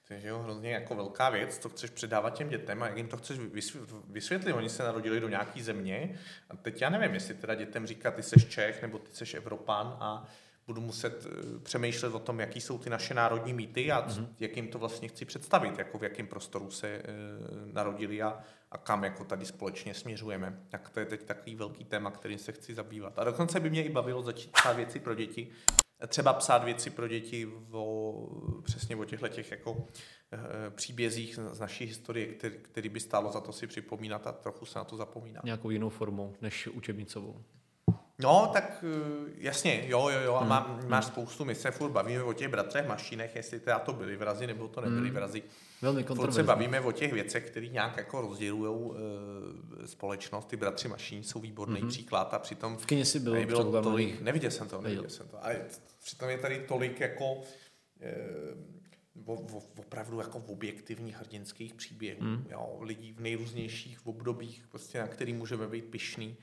to je jo, hrozně jako velká věc, co chceš předávat těm dětem a jak jim to chceš vysvětlit. Oni se narodili do nějaké země a teď já nevím, jestli teda dětem říkat, ty seš Čech nebo ty seš Evropan a budu muset eh, přemýšlet o tom, jaký jsou ty naše národní mýty a mm-hmm. jak jim to vlastně chci představit, jako v jakém prostoru se e, narodili a, a kam jako tady společně směřujeme. Tak to je teď takový velký téma, kterým se chci zabývat. A dokonce by mě i bavilo začít psát věci pro děti, třeba psát věci pro děti o, přesně o těchto těch jako e, příbězích z naší historie, který, který by stálo za to si připomínat a trochu se na to zapomínat. Nějakou jinou formou než učebnicovou. No, tak eh, jasně, jo, jo, jo, a má, hmm. máš spoustu, my se furt bavíme o těch bratrech mašínech, jestli teda to byly vrazy, nebo to nebyly hmm. vrazy. Velmi Furt se bavíme o těch věcech, které nějak jako rozdělují e, společnost. Ty bratři mašín jsou výborný mm-hmm. příklad a přitom... V kyně si byl bylo tolik, Neviděl jsem to, neviděl jsem to. Ale přitom je tady tolik jako... E, o, opravdu jako v objektivních hrdinských příběhů. Mm. Jo, lidí v nejrůznějších obdobích, prostě, na který můžeme být pišný.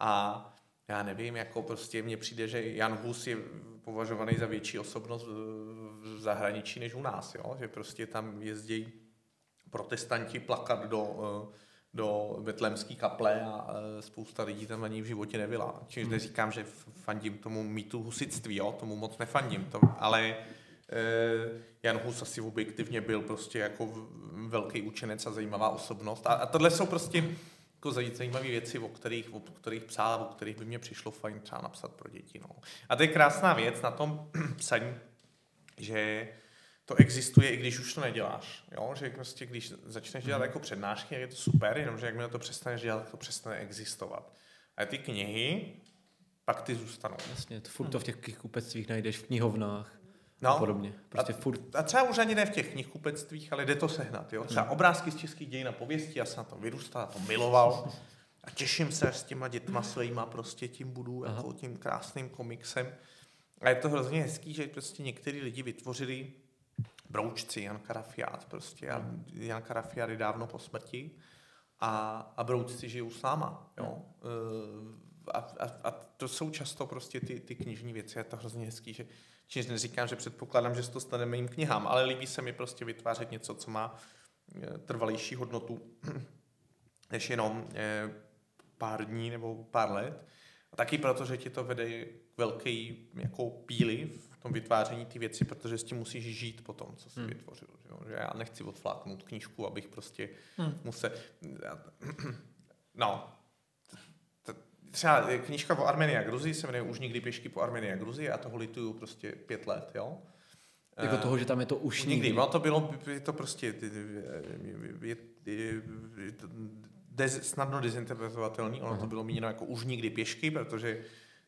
A já nevím, jako prostě mně přijde, že Jan Hus je považovaný za větší osobnost v zahraničí než u nás, jo? že prostě tam jezdí protestanti plakat do, eh, do betlemské kaple a eh, spousta lidí tam ani v životě nebyla. Čímž hmm. neříkám, že fandím tomu mýtu husitství, jo? tomu moc nefandím, to, ale eh, Jan Hus asi objektivně byl prostě jako velký učenec a zajímavá osobnost. A, a tohle jsou prostě jako zajímavé věci, o kterých, o kterých psal, o kterých by mě přišlo fajn třeba napsat pro děti. No. A to je krásná věc na tom *clears throat* psaní, že to existuje, i když už to neděláš. Jo? Že prostě, když začneš dělat mhm. jako přednášky, je to super, jenomže jakmile to přestaneš dělat, tak to přestane existovat. A ty knihy, pak ty zůstanou. Jasně, to furt to v těch knihkupectvích najdeš, v knihovnách no, a podobně. Prostě a, furt... a třeba už ani ne v těch knihkupectvích, ale jde to sehnat. Jo? Třeba hmm. obrázky z českých dějin a pověstí, já jsem na tom vyrůstal, to miloval. A těším se s těma dětma svýma, prostě tím budu, Aha. jako tím krásným komiksem. A je to hrozně hezký, že prostě některý lidi vytvořili broučci, Jan Karafiát, prostě. Hmm. Jan Karafiát je dávno po smrti a, a broučci žijou s náma, jo. Hmm. A, a, a, to jsou často prostě ty, ty knižní věci, je to hrozně hezký, že Čiž neříkám, že předpokládám, že se to stane mým knihám, ale líbí se mi prostě vytvářet něco, co má eh, trvalější hodnotu *clears throat* než jenom eh, pár dní nebo pár let. A taky proto, že ti to vede k velké jako píly v tom vytváření ty věci, protože s tím musíš žít po tom, co jsi hmm. vytvořil. Že, že já nechci odfláknout knížku, abych prostě hmm. musel... No, třeba knížka o Armenii a Gruzii se jmenuje Už nikdy pěšky po Armenii a Gruzii a toho lituju prostě pět let, jo. Jako toho, že tam je to už nikdy. nikdy. No to bylo, je to prostě je, je, je, je, snadno dezinterpretovatelný. Ono uh-huh. to bylo míněno jako už nikdy pěšky, protože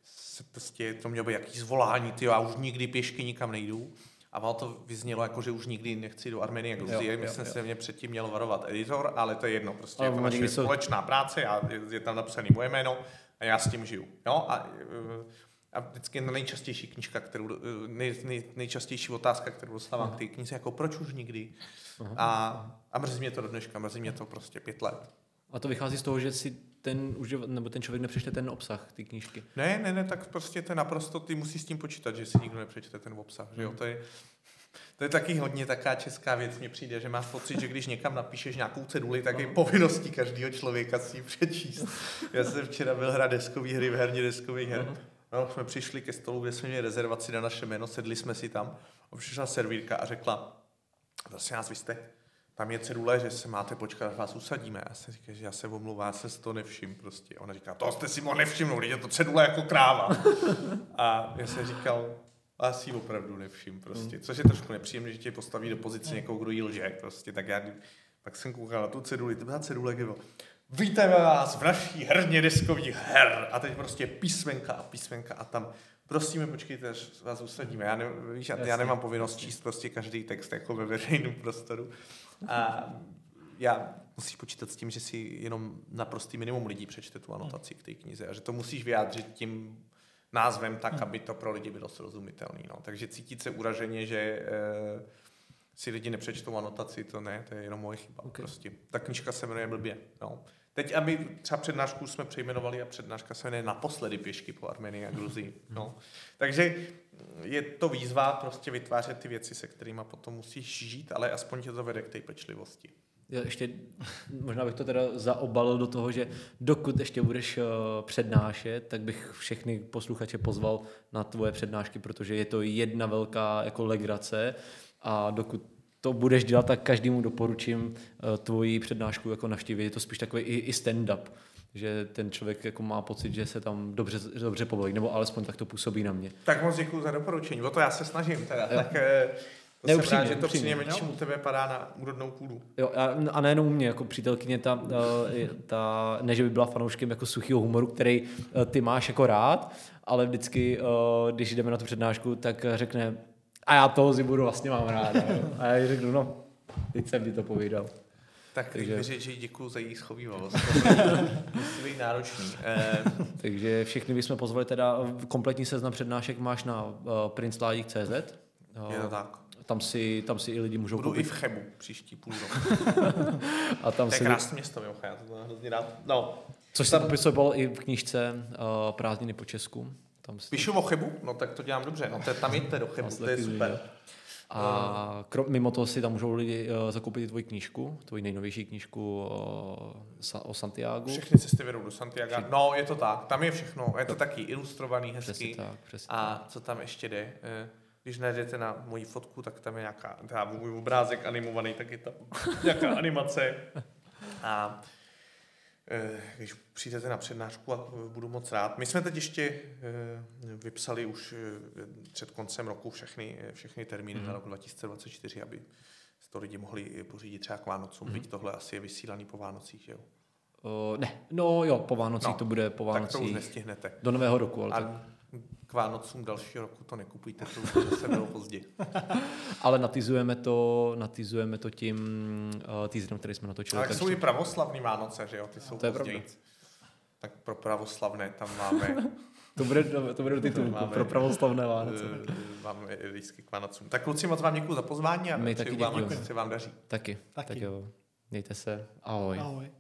se prostě to mělo být jaký zvolání, ty já už nikdy pěšky nikam nejdu. A ono to vyznělo jako, že už nikdy nechci do Armenie a Gruzie. Myslím že mě předtím měl varovat editor, ale to je jedno. Prostě ale je to naše jsou... společná práce a je, tam napsané moje jméno a já s tím žiju. Jo? A, eh, a vždycky nejčastější knižka, kterou, eh, nej, nej, nejčastější otázka, kterou dostávám k té knize, jako proč už nikdy? A, a mrzí mě to do dneška, mrzí mě to prostě pět let. A to vychází z toho, že si ten, nebo ten člověk nepřečte ten obsah ty knížky. Ne, ne, ne, tak prostě to je naprosto, ty musíš s tím počítat, že si nikdo nepřečte ten obsah. Že jo? Hmm. To, je, to je taky hodně taká česká věc, mně přijde, že máš pocit, že když někam napíšeš nějakou ceduli, tak je povinností každého člověka si ji přečíst. Já jsem včera byl hrát deskový hry v herně deskových her. No, jsme přišli ke stolu, kde jsme měli rezervaci na naše jméno, sedli jsme si tam a přišla servírka a řekla, prosím nás, vy jste, tam je cedule, že se máte počkat, až vás usadíme. Já jsem říkal, že já se omlouvám, já se z toho nevšim prostě. A ona říká, to jste si mohl nevšimnout, je to cedule jako kráva. *laughs* a já jsem říkal, a si opravdu nevšim prostě. Což je trošku nepříjemné, že tě postaví do pozice někoho, kdo jí lže prostě. Tak já pak jsem koukal na tu ceduli, to byla cedule, kde bylo Vítáme vás v naší herně deskových her. A teď prostě písmenka a písmenka a tam prosíme, počkejte, až vás usadíme. Já, ne, víš, já, já nemám povinnost číst prostě každý text jako ve veřejném prostoru. A já musíš počítat s tím, že si jenom naprostý minimum lidí přečte tu anotaci k té knize a že to musíš vyjádřit tím názvem tak, hmm. aby to pro lidi bylo srozumitelné. No. Takže cítit se uraženě, že e, si lidi nepřečtou anotaci, to ne, to je jenom moje chyba. Okay. Prostě. Ta knižka se jmenuje blbě. No. Teď, aby třeba přednášku jsme přejmenovali a přednáška se jmenuje naposledy pěšky po Armenii a Gruzii. No. Hmm. Takže je to výzva prostě vytvářet ty věci, se kterými potom musíš žít, ale aspoň tě to vede k té pečlivosti. Já ještě, možná bych to teda zaobalil do toho, že dokud ještě budeš uh, přednášet, tak bych všechny posluchače pozval na tvoje přednášky, protože je to jedna velká jako legrace a dokud to budeš dělat, tak každému doporučím uh, tvoji přednášku jako navštívit. Je to spíš takový i stand-up, že ten člověk jako má pocit, že se tam dobře, dobře povolí, nebo alespoň tak to působí na mě. Tak moc děkuji za doporučení, o to já se snažím teda. Jo. Tak, eh, to ne, upřímně, rád, že to přinejmenším u tebe padá na úrodnou půdu. Jo, a, a nejenom u mě, jako přítelkyně, ta, ta, ta, ne, že by byla fanouškem jako suchého humoru, který eh, ty máš jako rád, ale vždycky, eh, když jdeme na tu přednášku, tak řekne, a já toho budu vlastně mám rád. A já jí řeknu, no, teď jsem ti to povídal. Tak takže věřit, že děkuji za její schovývalost. *laughs* Musí být náročný. *laughs* Takže všechny bychom pozvali teda, kompletní seznam přednášek máš na uh, princeladik.cz. Je to tak tam si, tam si i lidi můžou Budu koupit. i v Chebu příští půl rok. *laughs* a tam to je si... krásné město, mimochodem, já to hrozně rád. No. Což tam popisoval i v knížce uh, Prázdniny po Česku. Tam si... Píšu o Chebu? No tak to dělám dobře, no to je, tam jděte do Chebu, to je super. A krom, mimo toho si tam můžou lidi uh, zakoupit i tvoji knížku, tvoji nejnovější knížku uh, o Santiago. Všechny cesty vedou do Santiago. No, je to tak, tam je všechno. Je to taky ilustrovaný, hezký. Přesně tak, přesně A co tam ještě jde? Uh, když najdete na moji fotku, tak tam je nějaká, teda můj obrázek animovaný, tak je tam *laughs* nějaká animace. A Eh, když přijdete na přednášku a budu moc rád. My jsme teď ještě vypsali už před koncem roku všechny, všechny termíny mm. na rok 2024, aby to lidi mohli pořídit třeba k Vánocům, mm. byť tohle asi je vysílaný po Vánocích, jo? Uh, ne, no jo, po Vánocích no, to bude po Vánocích. Tak to už nestihnete. Do nového roku. Ale a tak... k Vánocům dalšího roku to nekupujte, to už zase bylo pozdě. *laughs* ale natizujeme to, natizujeme to tím uh, teaserem, který jsme natočili. Ale jsou i pravoslavní Vánoce, že jo? Ty jsou to později. Tak pro pravoslavné tam máme *laughs* to bude, to bude do titulku *laughs* máme, pro pravoslavné Vánoce. Máme lístky k Vánocům. Tak kluci, moc vám děkuji za pozvání a My taky vám, se vám daří. Taky. taky. Tak jo. Mějte se. Ahoj. Ahoj.